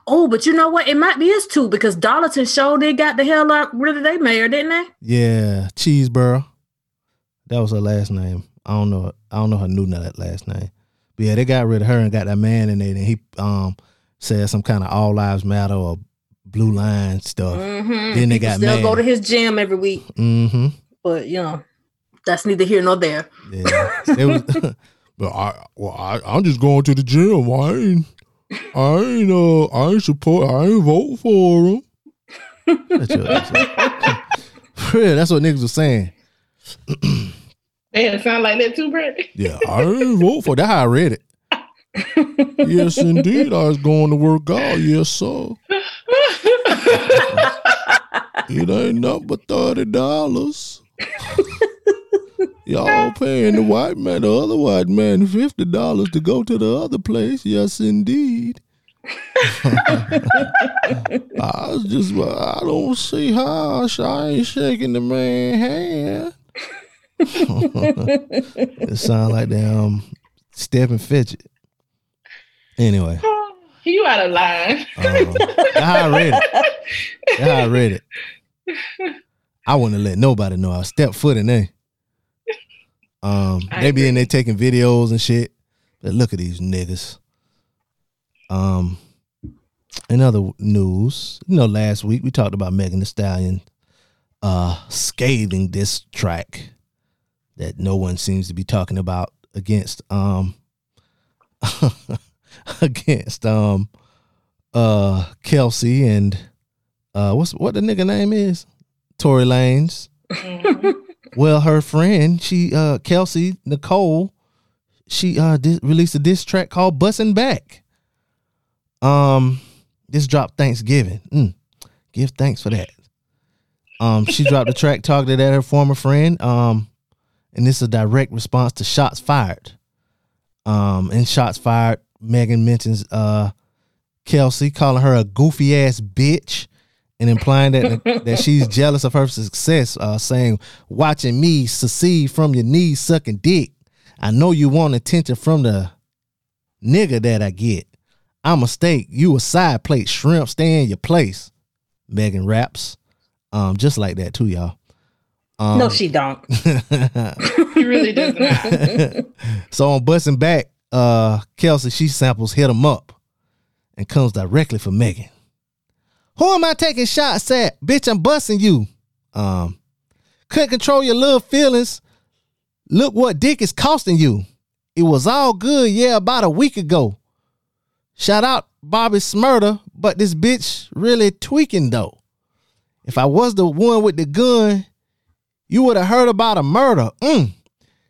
Oh, but you know what? It might be his two because Darlington showed they got the hell out rid of their mayor, didn't they? Yeah, Cheeseboro. That was her last name. I don't know. I don't know her new that last name. But yeah, they got rid of her and got that man in there, and he um said some kind of all lives matter or blue line stuff. Mm-hmm. Then they got still mad. go to his gym every week, Mm-hmm. but you know that's neither here nor there. Yeah. It was. but I, well, I, I'm just going to the gym. I ain't, I ain't, uh, I ain't support. I ain't vote for him. That's, your- yeah, that's what niggas was saying. Damn, sound like that too, Brad. Yeah, I didn't vote for. that. how I read it. yes, indeed, I was going to work out. Yes, sir. It ain't nothing but thirty dollars. Y'all paying the white man, the other white man, fifty dollars to go to the other place. Yes, indeed. I was just, I don't see how I ain't shaking the man hand. it sound like them Stepin Fetchit. Anyway, you out of line. um, I read it. I read it. I wouldn't have let nobody know. I stepped foot in there. Um, I they be in there taking videos and shit. But look at these niggas. Um, in other news, you know, last week we talked about Megan Thee Stallion, uh, scathing this track that no one seems to be talking about against um against um uh Kelsey and uh what's what the nigga name is? Tory Lanez. Well, her friend, she uh Kelsey Nicole, she uh dis- released a diss track called "Bussin' Back." Um, this dropped Thanksgiving. Mm, give thanks for that. Um, she dropped a track targeted at her former friend. Um, and this is a direct response to shots fired. Um, in shots fired, Megan mentions uh Kelsey calling her a goofy ass bitch and implying that that she's jealous of her success, uh, saying, "Watching me succeed from your knees sucking dick. I know you want attention from the nigga that I get. I'm a steak, you a side plate, shrimp. Stay in your place." Megan raps, um, just like that too, y'all. Um, no, she don't. He really does not. so on busting back, uh Kelsey, she samples hit hit 'em up and comes directly for Megan. Who am I taking shots at? Bitch, I'm busting you. Um, couldn't control your little feelings. Look what dick is costing you. It was all good, yeah, about a week ago. Shout out Bobby Shmurda, but this bitch really tweaking though. If I was the one with the gun, you would have heard about a murder. Mm.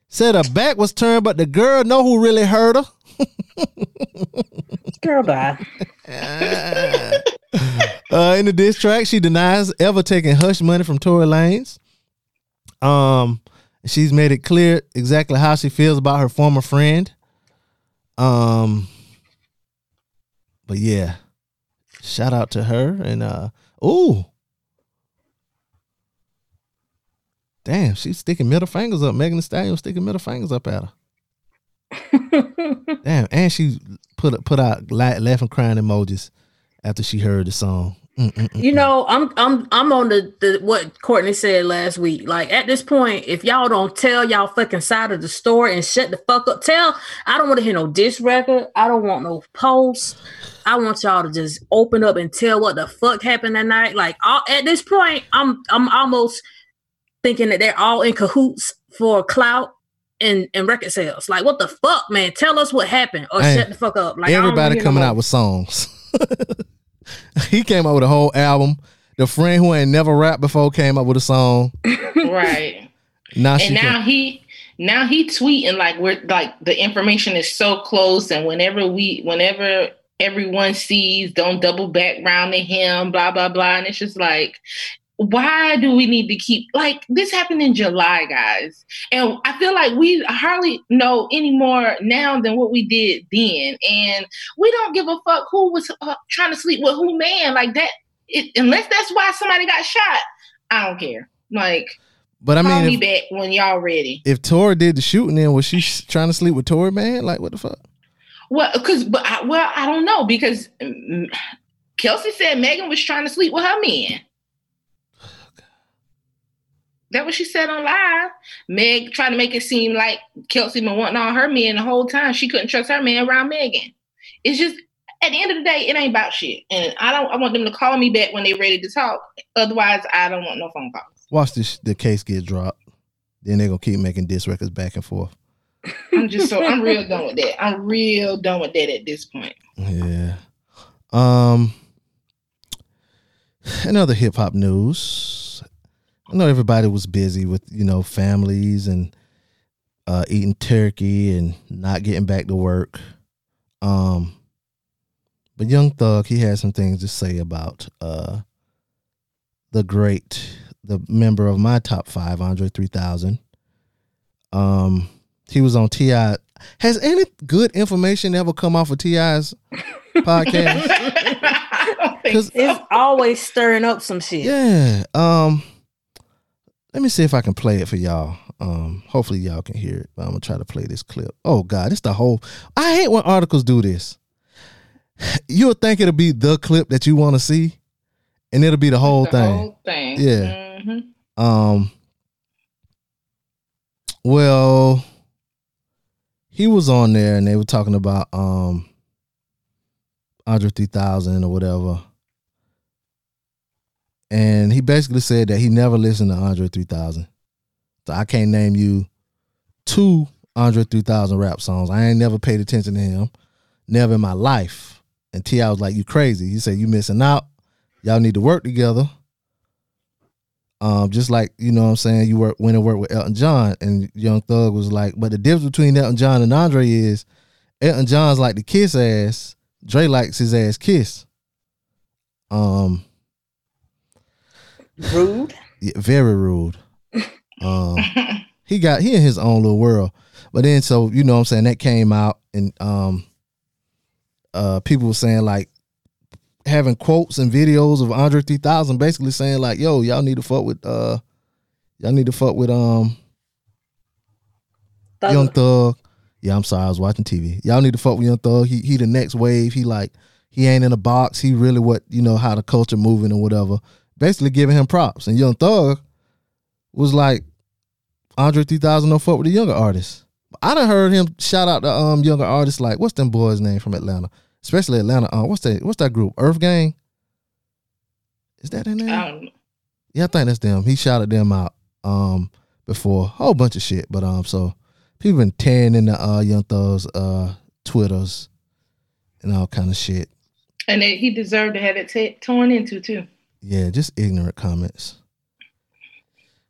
Said her back was turned, but the girl know who really hurt her. Girl, bye. Uh, in the diss track, she denies ever taking hush money from Tory Lanez. Um, she's made it clear exactly how she feels about her former friend. Um, but yeah, shout out to her and uh, ooh, damn, she's sticking middle fingers up. Megan Thee Stallion sticking middle fingers up at her. Damn, and she put put out la- laughing, crying emojis after she heard the song. Mm-mm-mm. You mm. know, I'm I'm I'm on the, the what Courtney said last week. Like at this point, if y'all don't tell y'all fucking side of the story and shut the fuck up, tell I don't want to hear no diss record. I don't want no posts. I want y'all to just open up and tell what the fuck happened that night. Like all, at this point, I'm I'm almost thinking that they're all in cahoots for clout and and record sales. Like what the fuck, man? Tell us what happened or Hey, shut the fuck up. Like I don't wanna Everybody hear coming out with songs. he came out with a whole album. The friend who ain't never rapped before came up with a song. right. Now she and now can, he now he tweeting like we're like the information is so close and whenever we whenever everyone sees don't double back round to him blah blah blah and it's just like why do we need to keep like this happened in july guys and i feel like we hardly know any more now than what we did then and we don't give a fuck who was uh, trying to sleep with who man like that it, unless that's why somebody got shot i don't care like but I mean, Call me if, back when y'all ready. if Tory did the shooting, then was she trying to sleep with Tory, man? Like, what the fuck? Well, because but I, well, I don't know because mm, Kelsey said Megan was trying to sleep with her man. That what she said on live. Meg trying to make it seem like Kelsey been wanting all her men the whole time. She couldn't trust her man around Megan. It's just at the end of the day, it ain't about shit. And I don't. I want them to call me back when they're ready to talk. Otherwise, I don't want no phone calls. Watch this. The case get dropped. Then they're gonna keep making diss records back and forth. I'm just so I'm real done with that. I'm real done with that at this point. Yeah. Um. Another hip hop news. I know everybody was busy with you know families and uh, eating turkey and not getting back to work. Um. But Young Thug, he had some things to say about uh the great, the member of my top five, Andre three thousand. Um, he was on Ti. Has any good information ever come off of T.I.'s podcast? I don't think 'Cause- so. It's always stirring up some shit. Yeah. Um let me see if I can play it for y'all. Um hopefully y'all can hear it. But I'm gonna try to play this clip. Oh god, it's the whole I hate when articles do this. You'll think it'll be the clip that you want to see, and it'll be the whole thing. The thing. whole thing. Yeah. Mhm. Um well he was on there and they were talking about um Andre 3000 or whatever. And he basically said that he never listened to Andre 3000. So I can't name you two Andre 3000 rap songs. I ain't never paid attention to him. Never in my life. And T.I. was like, You crazy. He said, You missing out. Y'all need to work together. Um, just like you know what I'm saying, you work went and worked with Elton John, and Young Thug was like, but the difference between Elton John and Andre is Elton John's like the kiss ass, Dre likes his ass kiss. Um, Rude. yeah, very rude. Um, he got he in his own little world. But then so you know what I'm saying that came out and um uh people were saying like having quotes and videos of Andre 3000 basically saying like yo y'all need to fuck with uh y'all need to fuck with um Thug- Young Thug. Yeah, I'm sorry, I was watching TV. Y'all need to fuck with Young Thug. He he the next wave. He like he ain't in a box. He really what you know how the culture moving and whatever. Basically giving him props. And Young Thug was like Andre 3000 don't fuck with the younger artists. I done heard him shout out the um younger artists like what's them boys' name from Atlanta, especially Atlanta. Uh, what's that? What's that group? Earth Gang. Is that their name? I don't know. Yeah, I think that's them. He shouted them out um before a whole bunch of shit. But um, so people been tearing in the uh Young Thugs uh Twitters and all kind of shit. And they, he deserved to have it t- torn into too. Yeah, just ignorant comments.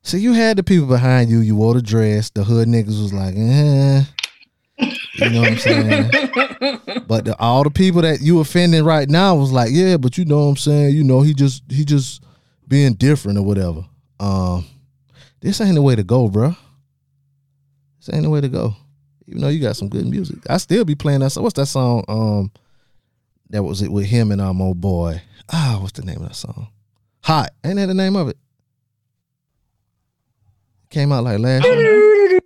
So you had the people behind you. You wore the dress. The hood niggas was like, eh. You know what I'm saying? but the, all the people that you offending right now was like, yeah, but you know what I'm saying? You know, he just he just being different or whatever. Um, this ain't the way to go, bro. This ain't the way to go. Even though you got some good music, I still be playing that. song. What's that song? Um, that was it with him and um old boy. Ah, what's the name of that song? Hot. Ain't that the name of it? Came out like last year.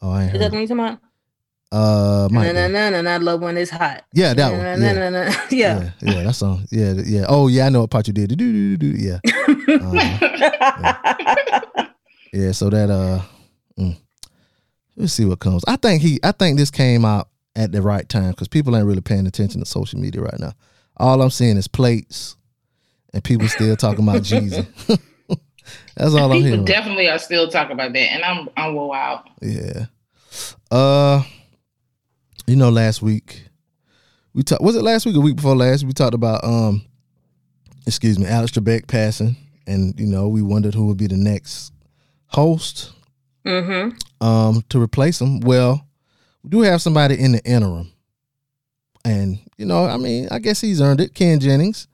Oh, I ain't Is that heard. what it. you talking about? Uh, might Na, be. na, na, na, na, love when it's hot. yeah, that one. na, Yeah. na, na, na. Yeah. yeah, yeah, that song. Yeah, yeah. Oh, yeah, I know what part you did. Do do do do. Yeah, uh, yeah. So that uh, mm. let's see what comes. I think he. I think this came out at the right time because people ain't really paying attention to social media right now. All I'm seeing is plates, and people still talking about Jesus. That's all I'm People hearing. definitely are still talking about that, and I'm I'm out. Yeah. Uh, you know, last week we talked. Was it last week or week before last? We talked about um, excuse me, Alex Trebek passing, and you know, we wondered who would be the next host mm-hmm. um to replace him. Well, we do have somebody in the interim, and you know, I mean, I guess he's earned it. Ken Jennings,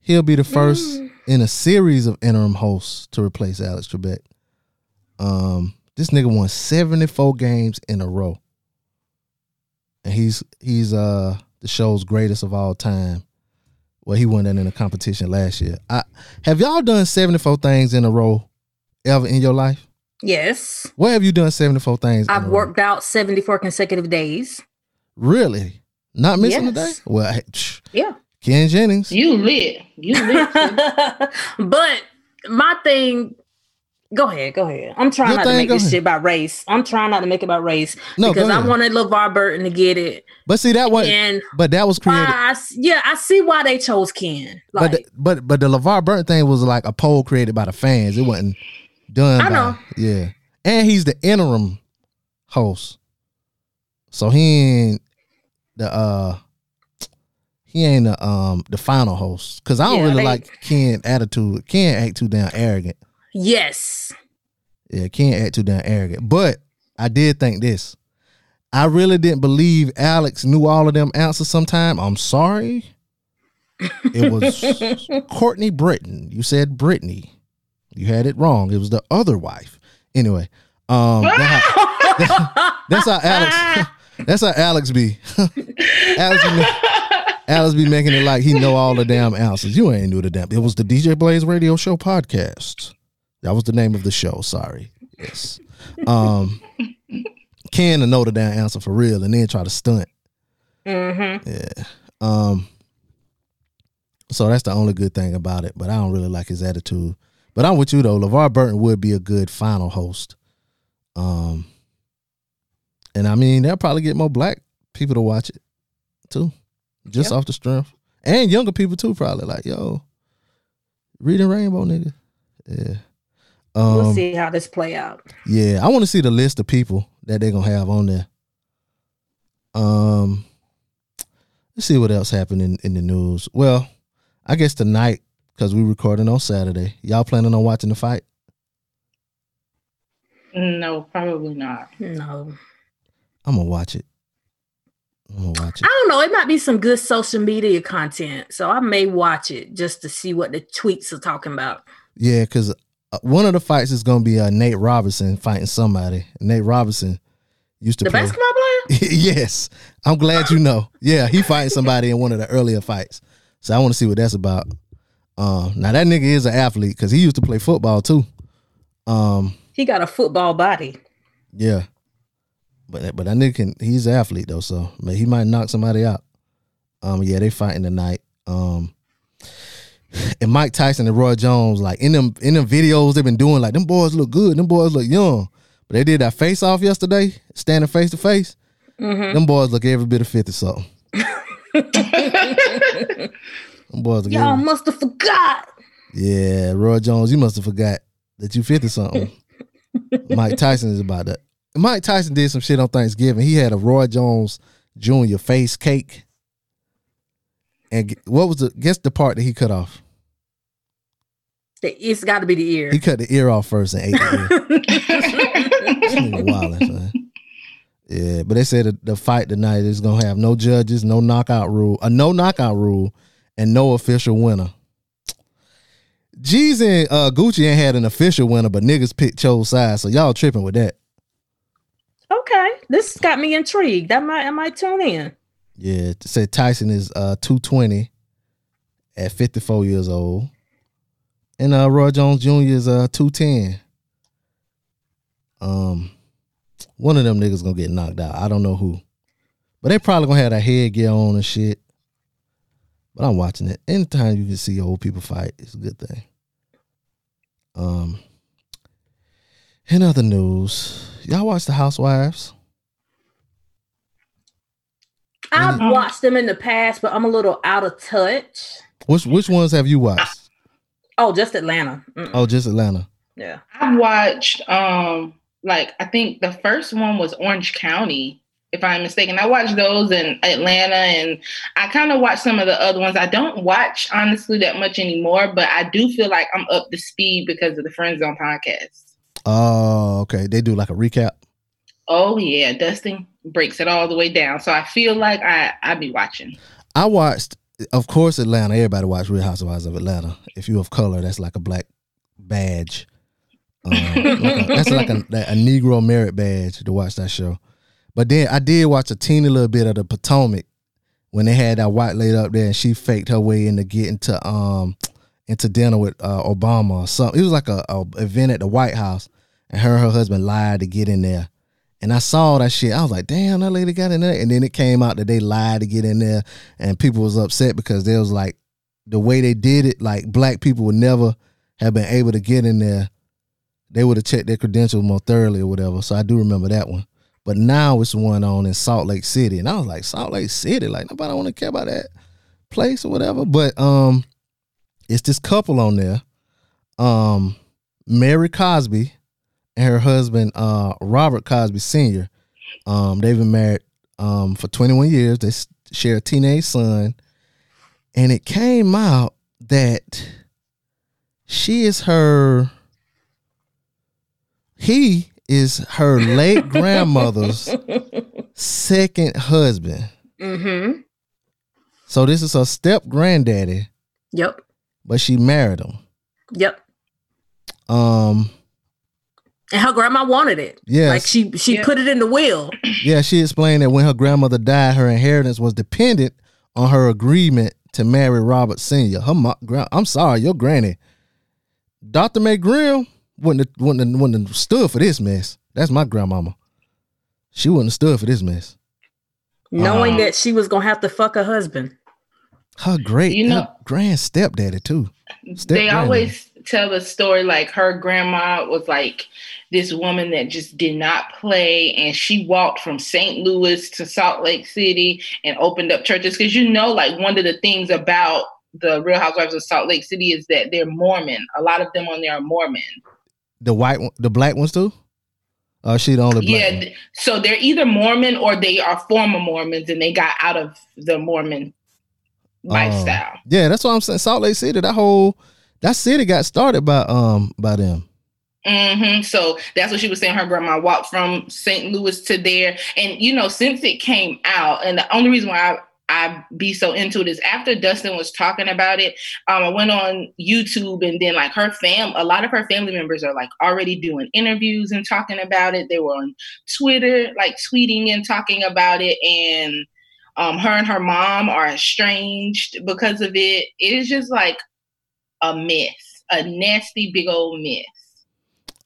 he'll be the first in a series of interim hosts to replace Alex Trebek. Um, this nigga won seventy four games in a row, and he's he's uh the show's greatest of all time. Well, he won that in a competition last year. I have y'all done seventy four things in a row ever in your life? Yes. Where have you done 74 things? I've a row? worked out 74 consecutive days. Really? Not missing a day? Yes. Well, Yeah. Ken Jennings. You lit, you lit. but my thing, go ahead, go ahead. I'm trying Your not to make this ahead. shit about race. I'm trying not to make it about race No, because go I wanted LeVar Burton to get it. But see that one, and but that was why created. I s- yeah, I see why they chose Ken. Like, but the, but but the LeVar Burton thing was like a poll created by the fans. It wasn't done. I by, know. Yeah, and he's the interim host, so he ain't the uh he ain't the um the final host because I don't Yeah, really they- like Ken attitude. Ken act too damn arrogant. yes. Yeah, can't act too damn arrogant. But I did think this. I really didn't believe Alex knew all of them answers sometime. I'm sorry. It was Courtney Britton. You said Brittany. You had it wrong. It was the other wife. Anyway, um that how- that's how Alex that's how Alex be. Alex be, Alex be making it like he know all the damn answers. You ain't knew the damn. It was the DJ Blaze Radio Show podcast. That was the name of the show. Sorry. Yes. Um can to know the damn answer for real and then try to stunt. Mm-hmm. Yeah. Um so that's the only good thing about it, but I don't really like his attitude. But I'm with you though. LeVar Burton would be a good final host. Um and I mean they'll probably get more black people to watch it too. Just Yeah. off the strength. And younger people too, probably like, yo, reading rainbow nigga. Yeah. Um, we'll see how this play out. yeah, I want to see the list of people that they're gonna have on there. Um, let's see what else happened in, in the news. Well, I guess tonight because we recording on Saturday. Y'all planning on watching the fight? no, probably not. No. I'm gonna watch it. I don't know. It might be some good social media content. So I may watch it just to see what the tweets are talking about. Yeah, because uh, one of the fights is gonna be uh, Nate Robinson fighting somebody. Nate Robinson used to The play. basketball player? yes, I'm glad you know. Yeah, he fighting somebody in one of the earlier fights. So I want to see what that's about. Um, now that nigga is an athlete because he used to play football too. Um, He got a football body. yeah, but that- but that nigga can. He's an athlete though, so man, he might knock somebody out. Um, yeah, they fighting tonight. Um, and Mike Tyson and Roy Jones, like in them in them videos they've been doing, like them boys look good, them boys look young. But they did that face off yesterday, standing face to face. Mhm. Them boys look every bit of fifty something. Them boys look Y'all every- must have forgot. Yeah, Roy Jones, you must have forgot that you 50 something. Mike Tyson is about that. Mike Tyson did some shit on Thanksgiving. He had a Roy Jones Jr. face cake. And what was the guess the part that he cut off? It's got to be the ear. He cut the ear off first and ate the ear. Yeah, but they said that the fight tonight is gonna have no judges, no knockout rule, a no knockout rule, and no official winner. Jeezy and uh, Gucci ain't had an official winner, but niggas picked chose sides, so y'all tripping with that. Okay, this got me intrigued. I might, I might tune in. Yeah, said Tyson is uh 220 at 54 years old. And uh Roy Jones Jr. is uh 210. Um one of them niggas gonna get knocked out. I don't know who. But they probably gonna have that headgear on and shit. But I'm watching it. Anytime you can see old people fight, it's a good thing. Um in other news, y'all watch the Housewives? I've watched them in the past, but I'm a little out of touch. Which which ones have you watched? Oh, just Atlanta. Mm, Oh, just Atlanta. Yeah. I've watched um like I think the first one was Orange County, if I'm mistaken. I watched those in Atlanta and I kind of watched some of the other ones. I don't watch honestly that much anymore, but I do feel like I'm up to speed because of the Friend Zone podcast. Oh, okay. They do like a recap. Oh yeah, Dustin breaks it all the way down. So I feel like I I be watching. I watched, of course, Atlanta. Everybody watched Real Housewives of Atlanta. If you of color, that's like a black badge. Um, like a- that's like a, a Negro merit badge to watch that show. But then I did watch a teeny little bit of the Potomac when they had that white lady up there and she faked her way into getting to um into dinner with uh, Obama or something. It was like a, a event at the White House, and her and her husband lied to get in there. And I saw that shit. I was like, damn, that lady got in there. And then it came out that they lied to get in there. And people was upset because there was like the way they did it, like black people would never have been able to get in there. They would have checked their credentials more thoroughly or whatever. So I do remember that one. But now it's one on in Salt Lake City. And I was like, Salt Lake City? Like nobody wanna care about that place or whatever. But um it's this couple on there. Um Mary Cosby and her husband uh Robert Cosby Sr. Um they've been married um for 21 years. They share a teenage son. And it came out that she is her he is her late grandmother's second husband. Mm-hmm. So this is her step granddaddy, Yep. But she married him. Yep. Um And her grandma wanted it. Yeah. Like she she Yeah. put it in the will. Yeah, she explained that when her grandmother died, her inheritance was dependent on her agreement to marry Robert Senior. Her mo- I'm sorry, your granny, Doctor May Grimm, wouldn't have, wouldn't have, wouldn't have stood for this mess. That's my grandmama. She wouldn't have stood for this mess. Knowing Um, that she was gonna have to fuck her husband. Her great, You know- her grand stepdaddy too. Step they always tell the story like her grandma was like this woman that just did not play and she walked from St. Louis to Salt Lake City and opened up churches because you know like one of the things about the Real Housewives of Salt Lake City is that they're Mormon. A lot of them on there are Mormon. the white, one, the black ones too. Uh, she the only black. yeah, one? so they're either Mormon or they are former Mormons and they got out of the Mormon lifestyle. Yeah, that's what I'm saying. Salt Lake City, that whole that city got started by um by them. Mm-hmm. So that's what she was saying. Her grandma walked from St. Louis to there, and you know, since it came out, and the only reason why I I be so into it is after Dustin was talking about it. Um, I went on YouTube, and then like her fam, a lot of her family members are like already doing interviews and talking about it. They were on Twitter, like tweeting and talking about it, and um, her and her mom are estranged because of it. It is just like a mess, a nasty big old mess.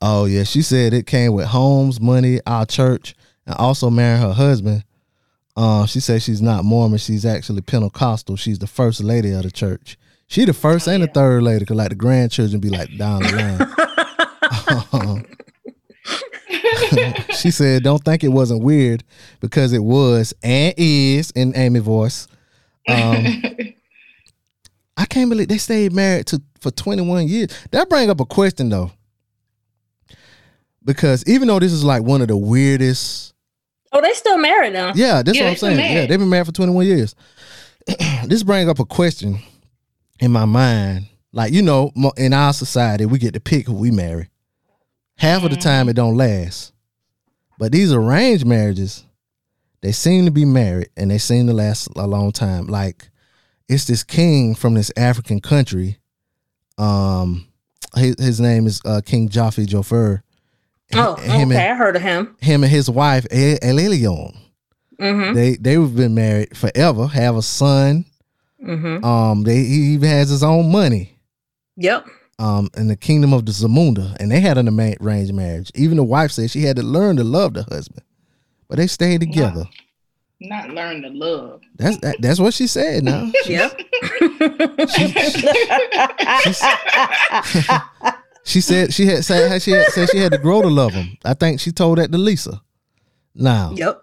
Oh yeah, she said it came with homes, money, our church, and also marrying her husband. Um, she said she's not Mormon; she's actually Pentecostal. She's the first lady of the church. She the first and the third lady, cause like the grandchildren be like down the line. she said, "Don't think it wasn't weird because it was and is in Amy voice." Um, I can't believe they stayed married to for 21 years. That bring up a question though. Because even though this is like one of the weirdest Oh, they still married now. Yeah, that's Yeah, what I'm still saying. Yeah, they've been married for 21 years. this brings up a question in my mind. Like, you know, in our society, we get to pick who we marry. Half of the time it don't last. But these arranged marriages, they seem to be married and they seem to last a long time. Like it's this king from this African country. Um his, his name is uh, King Jaffe Joffer. Oh, Him okay. and- I heard of him. him and his wife El- Elelion. Mm-hmm. They they've been married forever. Have a son. Mm-hmm. Um, they he even has his own money. Yep. Um, in the kingdom of the Zamunda, and they had an arranged marriage. Even the wife said she had to learn to love the husband, but they stayed together. Not learn to love. That's that, that's what she said. Now Yep. she said she had said she had said she had to grow to love him. I think she told that to Lisa. Now, yep.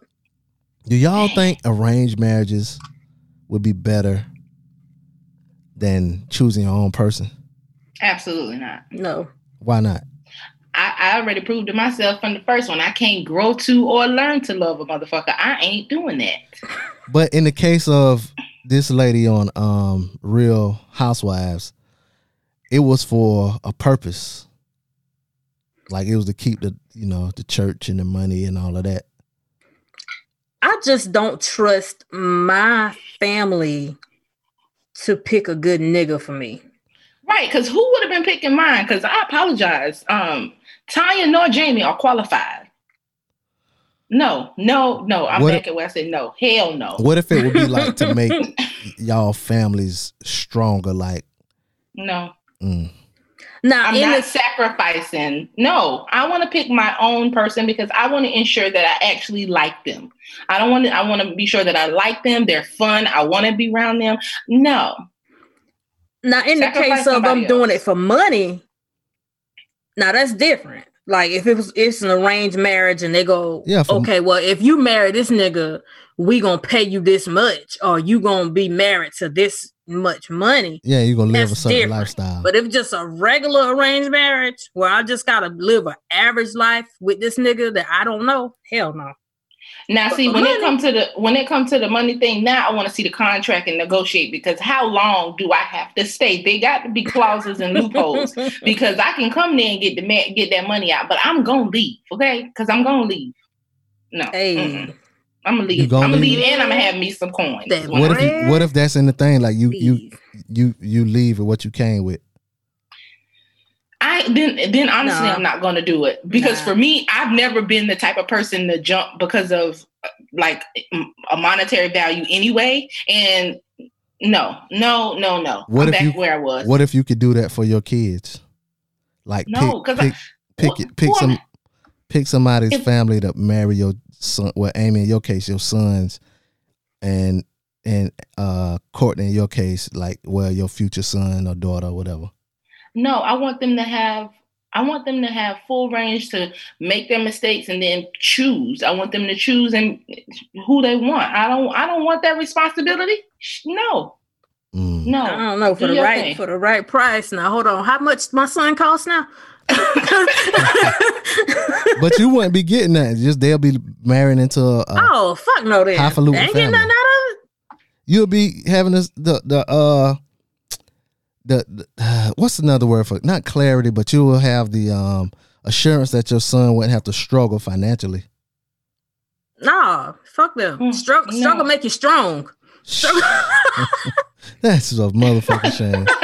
do y'all think arranged marriages would be better than choosing your own person? Absolutely not. No. Why not? I, I already proved to myself from the first one. I can't grow to or learn to love a motherfucker. I ain't doing that. But in the case of this lady on um Real Housewives, it was for a purpose. Like it was to keep the you know the church and the money and all of that. I just don't trust my family to pick a good nigga for me. Right, because who would have been picking mine? Because I apologize. Um, Tanya nor Jamie are qualified. No, no, no. I'm What back if- at where I said no. Hell no. What if it would be like to make y'all families stronger? Like, No. mm, Now, I'm in not the sacrificing. No, I want to pick my own person because I want to ensure that I actually like them. I don't want to. I want to be sure that I like them. They're fun. I want to be around them. No, now in the case of somebody I'm doing else. it for money, now that's different. Like if it was it's an arranged marriage and they go, Yeah, for- okay, well if you marry this nigga, we gonna pay you this much, or you gonna be married to this much money. yeah, you're gonna live That's a certain different. lifestyle. But if just a regular arranged marriage where I just gotta live an average life with this nigga that I don't know, hell no. Now, But see, when money- it comes to the when it comes to the money thing, now I want to see the contract and negotiate because how long do I have to stay? They got to be clauses and loopholes because I can come there and get the ma- get that money out, but I'm gonna leave, okay? Because I'm gonna leave. No, Hey. mm-mm. I'm gonna leave. gonna I'm gonna leave? leave, and I'm gonna have me some coins. What if you, what if that's in the thing? Like you you you you leave with what you came with. I then then honestly, Nah. I'm not gonna do it because Nah. for me, I've never been the type of person to jump because of like a monetary value anyway. And no, no, no, no. What I'm if back you- where I was. What if you could do that for your kids? Like No, pick 'cause I- pick pick, Wh- it- pick who am some pick somebody's If- family to marry your son. Well, Amy, in your case, your sons, and and uh Courtney, in your case, like well, your future son or daughter or whatever. No, I want them to have I want them to have full range to make their mistakes and then choose. I want them to choose and who they want. I don't I don't want that responsibility. No. Mm. No. I don't know for Do the right thing. for the right price. Now hold on, how much my son costs now? But you wouldn't be getting that. Just they'll be marrying into a. a oh fuck no, then highfalutin They ain't getting nothing out of it. You'll be having this the the uh. The, the uh, what's another word for not clarity, but you will have the um assurance that your son wouldn't have to struggle financially. Nah, fuck them. Mm, Struggle, no. struggle make you strong. Struggle. That's a motherfucking shame.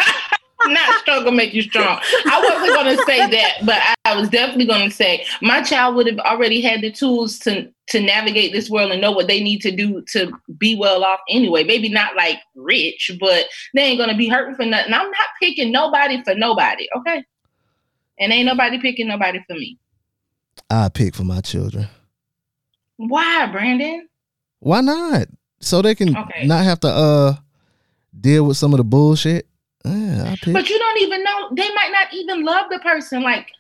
not struggle make you strong. I wasn't going to say that, but I, I was definitely going to say my child would have already had the tools to to navigate this world and know what they need to do to be well off anyway. Maybe not like rich, but they ain't going to be hurting for nothing. I'm not picking nobody for nobody, okay? And ain't nobody picking nobody for me. I pick for my children. Why, Brandon? Why not? So they can Okay. not have to uh deal with some of the bullshit. Yeah, I pick. But you don't even know. They might not even love the person. Like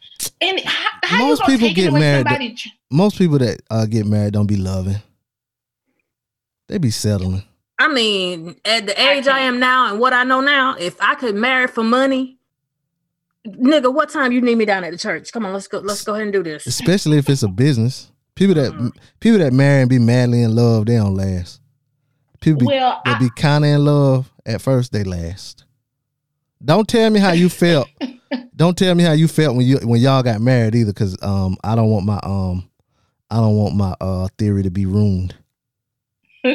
And how, how Most you people take get away married somebody tr- Most people that uh, get married don't be loving. They be settling. I mean, at the age I, can't. am now and what I know now, if I could marry for money, nigga, what time you need me down at the church? Come on, let's go. Let's go ahead and do this. Especially if it's a business. People that people that marry and be madly in love, they don't last. People be, Well, that I- be kind of in love at first, they last. Don't tell me how you felt. don't tell me how you felt when you when y'all got married either, because um I don't want my um I don't want my uh theory to be ruined.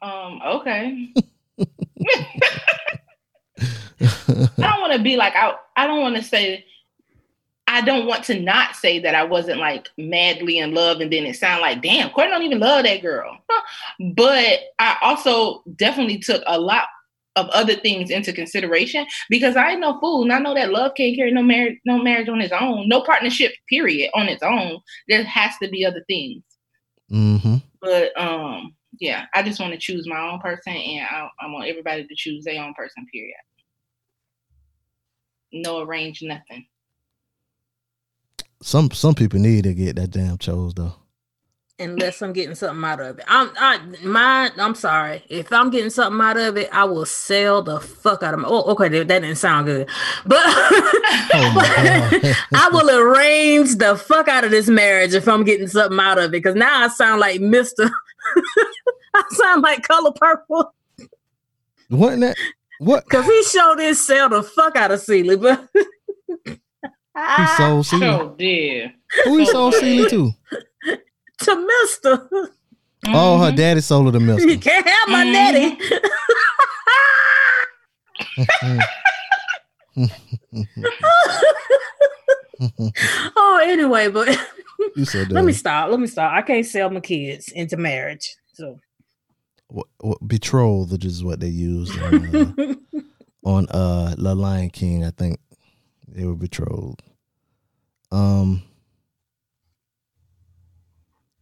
um, okay. I don't want to be like I. I don't want to say. I don't want to not say that I wasn't like madly in love, and then it sound like, damn, Courtney don't even love that girl. but I also definitely took a lot of other things into consideration because I ain't no fool, and I know that love can't carry no marriage, no marriage on its own, no partnership, period, on its own. There has to be other things. Mm-hmm. But um, yeah, I just want to choose my own person, and I, I want everybody to choose their own person. Period. No arrange nothing. Some some people need to get that damn chose though. Unless I'm getting something out of it. I'm I my I'm sorry. If I'm getting something out of it, I will sell the fuck out of my oh okay, that that didn't sound good. But Oh my God. I will arrange the fuck out of this marriage if I'm getting something out of it. Because now I sound like Mr. I sound like color purple. Wasn't that what Cause he showed his sell the fuck out of Celie, but he sold Celie? Oh dear. Who he sold Celie to? To Mister. Oh, her daddy sold her to Mister. You can't have my Mhm. daddy. oh, anyway, but You said let me stop. Let me stop. I can't sell my kids into marriage. So What, what, betrothal is what they used on, uh, on uh The Lion King. I think they were betrothed. Um.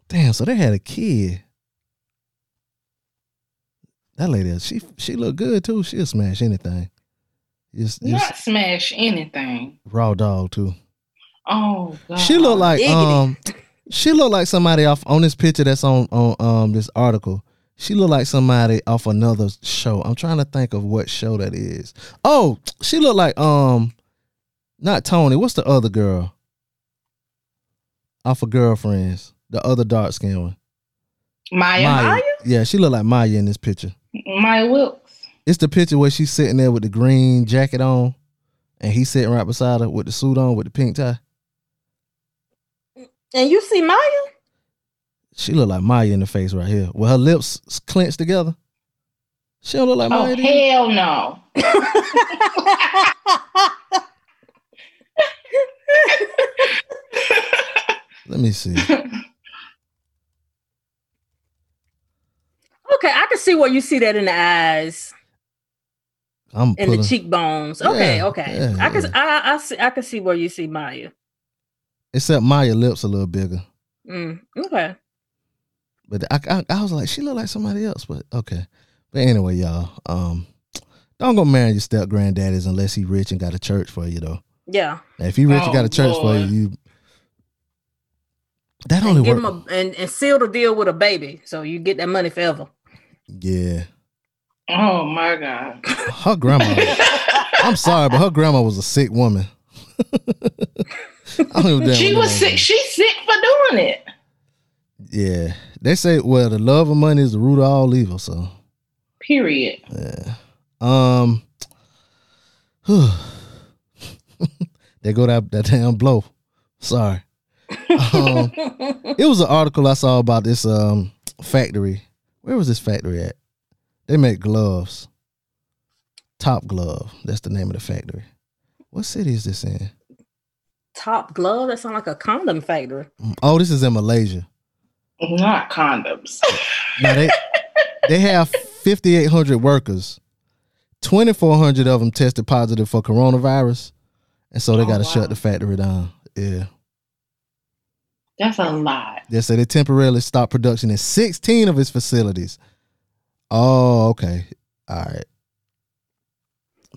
Damn, so they had a kid. That lady, she she looked good too. She'll smash anything. Just, just Not smash anything. raw dog too. Oh god. She looked like Diggity. um she looked like somebody off on this picture that's on on um this article. She looked like somebody off another show. I'm trying to think of what show that is. Oh, she looked like um not Toni. What's the other girl? Off of girlfriends. The other dark skinned one. Maya. Maya? Yeah, she looked like Maya in this picture. Maya Wilkes. It's the picture where she's sitting there with the green jacket on and he's sitting right beside her with the suit on with the pink tie. and you see Maya? She look like Maya in the face right here. With her lips clenched together. She don't look like Oh Maya. do? hell no. Let me see. Okay, I can see where you see that in the eyes I'm pulling. the cheekbones. Okay, Yeah, okay. yeah, I can yeah. I, I see I can see where you see Maya. Except Maya lips a little bigger. Mm, okay. But I, I, I was like, she looked like somebody else. But okay. But anyway, y'all, um, don't go marry your step granddaddies unless he rich and got a church for you though. Yeah. Now, if he rich and got Oh, a church for you, you that only give work. him a and, and seal the deal with a baby. So you get that money forever. Yeah, Oh my god. her grandma. I'm sorry, but her grandma was a sick woman. I don't even she was sick. She's sick for doing it. Yeah, they say well, the love of money is the root of all evil. So, Period. yeah. Um, they go that that damn blow. Sorry. Um, it was an article I saw about this um factory. Where was this factory at? They make gloves. Top Glove. That's the name of the factory. What city is this in? Top glove. That sounds like a condom factory. Mm, oh, this is in Malaysia. Not condoms. Now they they have 5,800 workers. 2,400 of them tested positive for coronavirus, and so they Oh, got to wow. shut the factory down. Yeah, That's a lot. they said they temporarily stopped production in 16 of its facilities. Oh, okay, all right.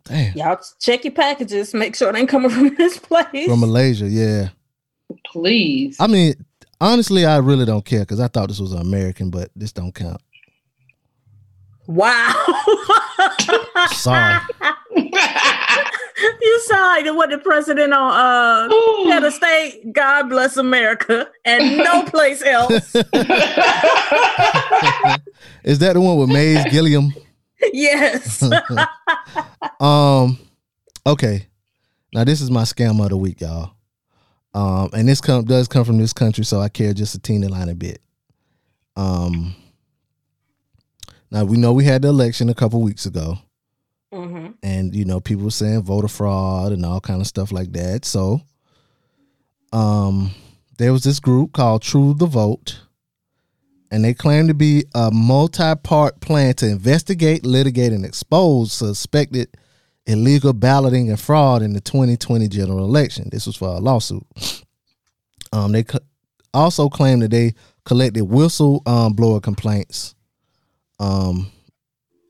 Damn. Y'all check your packages. Make sure they ain't coming from this place. From Malaysia, yeah. Please. I mean, honestly, I really don't care because I thought this was American, but this don't count. wow. Sorry. you sound like what the president on uh head of state. God bless America and no place else. Is that the one with Mays Gilliam? yes. Um, okay. Now this is my scam of the week, y'all. Um, and this come does come from this country, so I care just a teeny line a bit. Um, now we know we had the election a couple weeks ago, hmm and you know people saying voter fraud and all kind of stuff like that. So, um, there was this group called True the Vote, and they claim to be a multi-part plan to investigate, litigate, and expose suspected illegal balloting and fraud in the 2020 general election. This was for a lawsuit. Um, they also claim that they collected whistle um, blower complaints, um,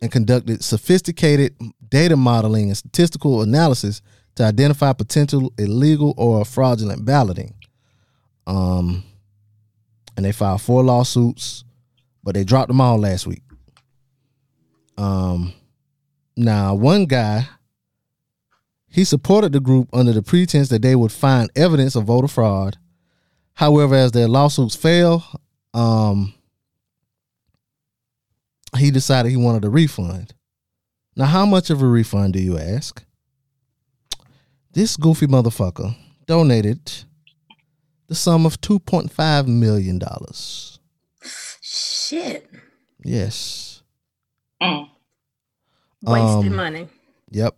and conducted sophisticated data modeling and statistical analysis to identify potential illegal or fraudulent balloting. Um, and they filed four lawsuits, but they dropped them all last week. Um, now one guy he supported the group under the pretense that they would find evidence of voter fraud. However, as their lawsuits fail, um, he decided he wanted a refund. Now, how much of a refund do you ask? This goofy motherfucker donated the sum of $2.5 million. Shit. Yes. Mm. Wasted Um, money. Yep.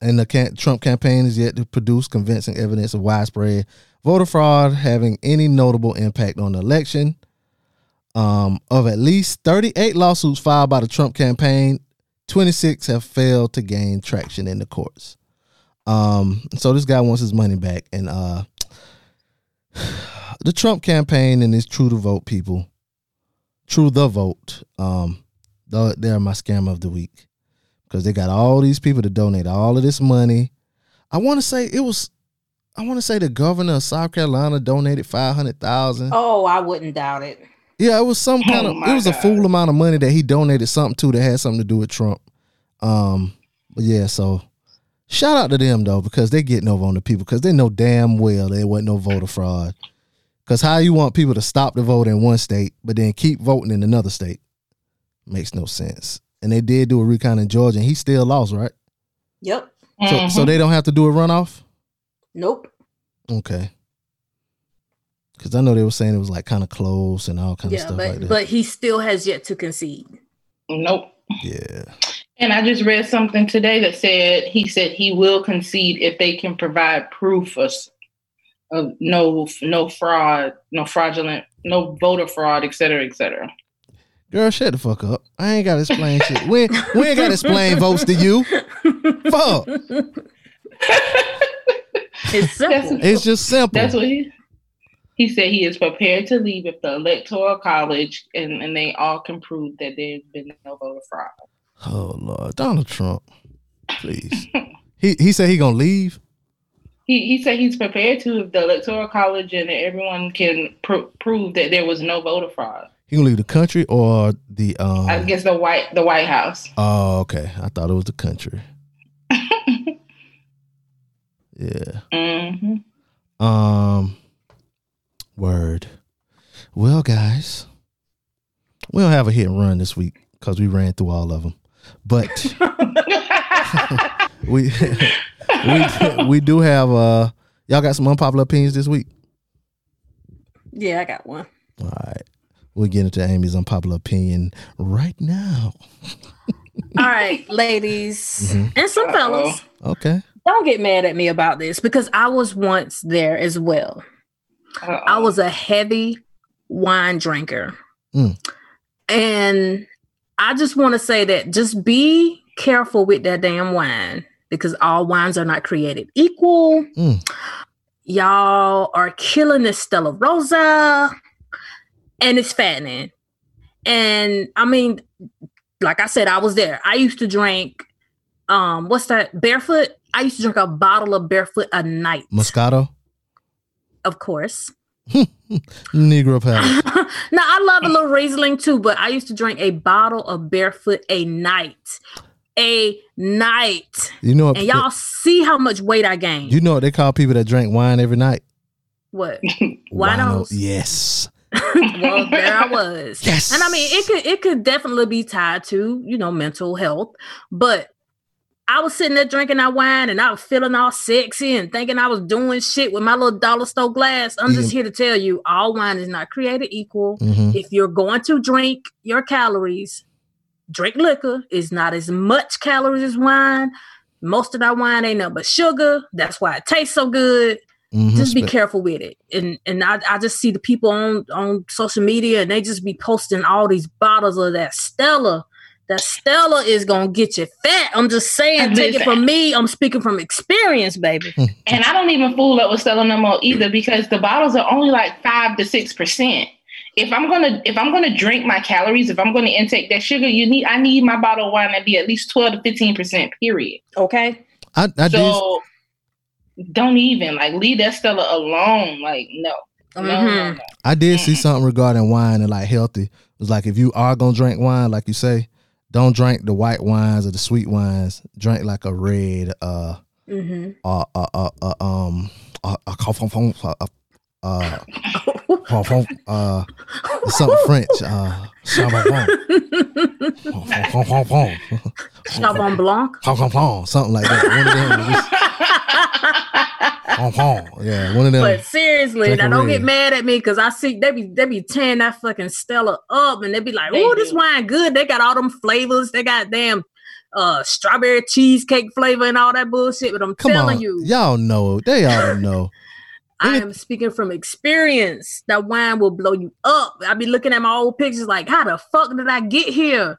And the can- Trump campaign is yet to produce convincing evidence of widespread voter fraud having any notable impact on the election. Um, of at least 38 lawsuits filed by the Trump campaign, 26 have failed to gain traction in the courts. Um, so this guy wants his money back, and uh, the Trump campaign and his True to Vote people, True the Vote, um, they're my scam of the week because they got all these people to donate all of this money. I want to say it was, I want to say the governor of South Carolina donated five hundred thousand. Oh, I wouldn't doubt it. Yeah, it was some kind Oh of, it was a God. fool amount of money that he donated something to that had something to do with Trump. Um, but yeah, so shout out to them though because they're getting over on the people because they know damn well there wasn't no voter fraud. Because how you want people to stop the vote in one state but then keep voting in another state makes no sense. And they did do a recount in Georgia, and he still lost, right? Yep. So, so they don't have to do a runoff. Nope. Okay. Because I know they were saying it was like kind of close and all kind of Yeah, stuff but like that. but he still has yet to concede. Nope. yeah. And I just read something today that said he said he will concede if they can provide proof of, of no no fraud, no fraudulent, no voter fraud, et cetera, et cetera. Girl, shut the fuck up. I ain't gotta explain shit. We, we ain't gotta explain votes to you. Fuck. It's simple. It's just simple. That's what he he said he is prepared to leave if the electoral college and, and they all can prove that there's been no voter fraud. oh Lord. Donald Trump. Please. he he said he gonna leave. He he said he's prepared to if the electoral college and everyone can pr- prove that there was no voter fraud. He gonna leave the country or the um I guess the white the White House. Oh, okay. I thought it was the country. yeah. hmm Um word. Well, guys, we don't have a hit and run this week because we ran through all of them. But we we we do have uh y'all got some unpopular opinions this week. Yeah, I got one. All right. We'll get into Amy's unpopular opinion right now. All right, ladies Mhm. and some fellas, Okay. don't get mad at me about this because I was once there as well. I was a heavy wine drinker. Mm. And I just want to say that just be careful with that damn wine because all wines are not created equal. Mm. Y'all are killing this Stella Rosa and it's fattening. And I mean, like I said, I was there. I used to drink um, what's that? Barefoot. I used to drink a bottle of barefoot a night. Moscato, Of course. Negro palate. now I love a little Riesling too, but I used to drink a bottle of barefoot a night. A night. You know what? And y'all see how much weight I gained. You know what they call people that drink wine every night? what? Wino- Winos? Yes. well, there I was. Yes. And I mean, it could it could definitely be tied to you know mental health, but I was sitting there drinking that wine and I was feeling all sexy and thinking I was doing shit with my little dollar store glass. I'm just here to tell you, all wine is not created equal. hmm If you're going to drink your calories, drink liquor. It's not as much calories as wine. Most of that wine ain't nothing but sugar. That's why it tastes so good hmm just be careful with it. And and I, I just see the people on on social media and they just be posting all these bottles of that Stella. That Stella is gonna get you fat. I'm just saying, take it from me. I'm speaking from experience, baby. And I don't even fool up with Stella no more either because the bottles are only like five to six percent. If I'm gonna if I'm gonna drink my calories, if I'm gonna intake that sugar, you need I need my bottle of wine to be at least twelve to fifteen percent. Period. Okay. I, I did. So don't even like leave that Stella alone. Like no, no, no, Mhm. no. I did see something regarding wine and like healthy. It was like if you are gonna drink wine, like you say, don't drink the white wines or the sweet wines. Drink like a red, uh, Mm-hmm. uh, uh, uh, uh um, uh, uh, uh, uh, uh, uh, uh, something French, uh, Charbon, Chabon Blanc. something like that. yeah, one of them. But seriously, Drink now don't get mad at me because I see they be they be tearing that fucking Stella up and they be like, oh, this wine good. They got all them flavors. They got damn uh strawberry cheesecake flavor and all that bullshit. But I'm Come telling on, you, y'all know they all know. I am speaking from experience. That wine will blow you up. I be looking at my old pictures like, how the fuck did I get here?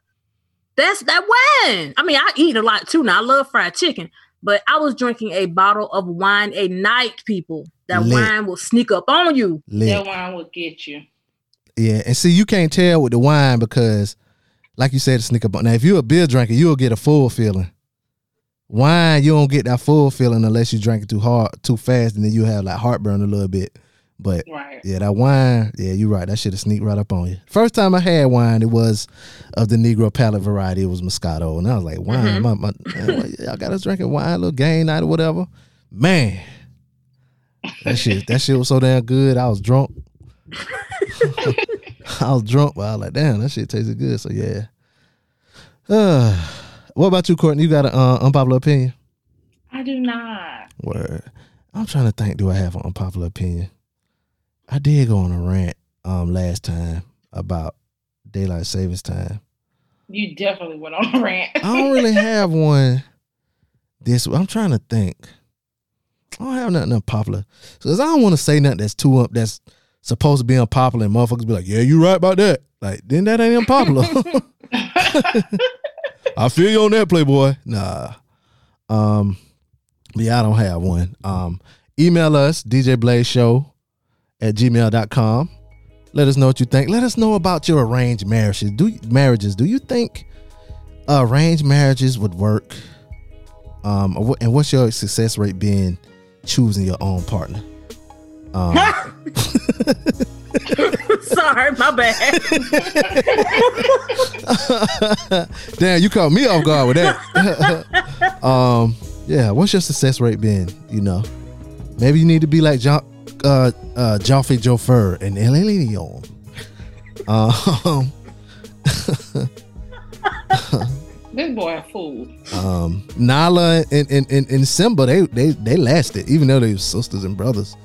That's that wine. I mean, I eat a lot too. Now I love fried chicken, but I was drinking a bottle of wine a night. People, that Lit. wine will sneak up on you. Lit. That wine will get you. Yeah, and see, you can't tell with the wine because, like you said, to sneak up on. Now, if you're a beer drinker, you'll get a full feeling. Wine, you don't get that full feeling unless you drink it too hard, too fast, and then you have like heartburn a little bit. But Right. yeah, that wine, yeah, you're right. That should have sneaked right up on you. First time I had wine, it was of the Negro palate variety. It was Moscato, and I was like, wine, my, my, man, y'all got us drinking wine, a little game night or whatever. Man, that shit, that shit was so damn good. I was drunk. I was drunk, but I was like, damn, that shit tasted good. So yeah. Uh, what about you, Courtney? You got an uh, unpopular opinion? I do not. Word. I'm trying to think. Do I have an unpopular opinion? I did go on a rant um last time about daylight savings time. You definitely went on a rant. I don't really have one. This I'm trying to think. I don't have nothing unpopular because I don't want to say nothing that's too up that's supposed to be unpopular and motherfuckers be like, yeah, you right about that. Like then that ain't unpopular. I feel you on that, Playboy. Nah. Um, yeah, I don't have one. Um, email us, DJ Blaze Show at gmail.com. Let us know what you think. Let us know about your arranged marriages. Do marriages. Do you think arranged marriages would work? Um, and what's your success rate being choosing your own partner? Um, Sorry, my bad. Damn, you caught me off guard with that. um, yeah, what's your success rate been? You know, maybe you need to be like John, uh, uh, Joffrey Joffer and Elenion. Um, This boy a fool. um, Nala and, and, and, and Simba, they, they they lasted, even though they were sisters and brothers,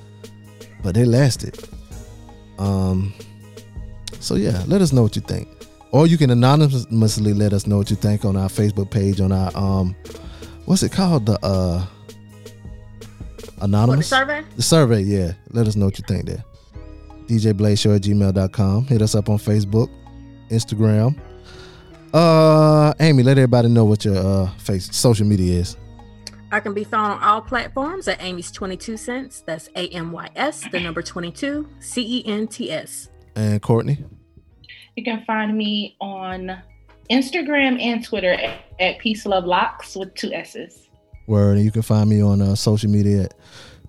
but they lasted. Um, so yeah, let us know what you think, or you can anonymously let us know what you think on our Facebook page on our um, what's it called the uh, What, the anonymous survey? the survey. Yeah, let us know what you think there. DJ Blaze Show at gmail.com. Hit us up on Facebook, Instagram. Uh, Amy, let everybody know what your uh face social media is. I can be found on all platforms at Amy's 22 cents. That's A M Y S, the number 22, C E N T S. And Courtney. You can find me on Instagram and Twitter at, at Peace Love Locks with two S's. Word. And you can find me on uh, social media at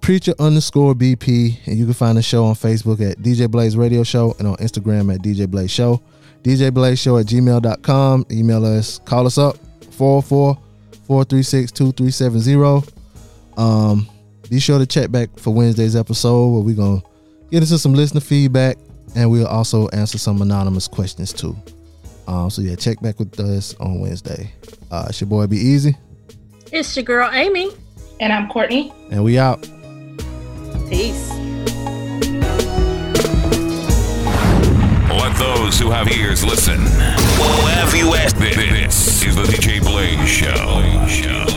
preacher underscore BP. And you can find the show on Facebook at DJ Blaze Radio Show and on Instagram at DJ Blaze Show. DJ Blaze Show at gmail.com. Email us, call us up 404 436 2370. Um, be sure to check back for Wednesday's episode where we're going to get into some listener feedback and we'll also answer some anonymous questions too. Um, so yeah, check back with us on Wednesday. Uh, it's your boy Be Easy, It's your girl Amy. And I'm Courtney. and we out. Peace. Let those who have ears listen. Whoever you asked? this is the DJ Blaze Show. show.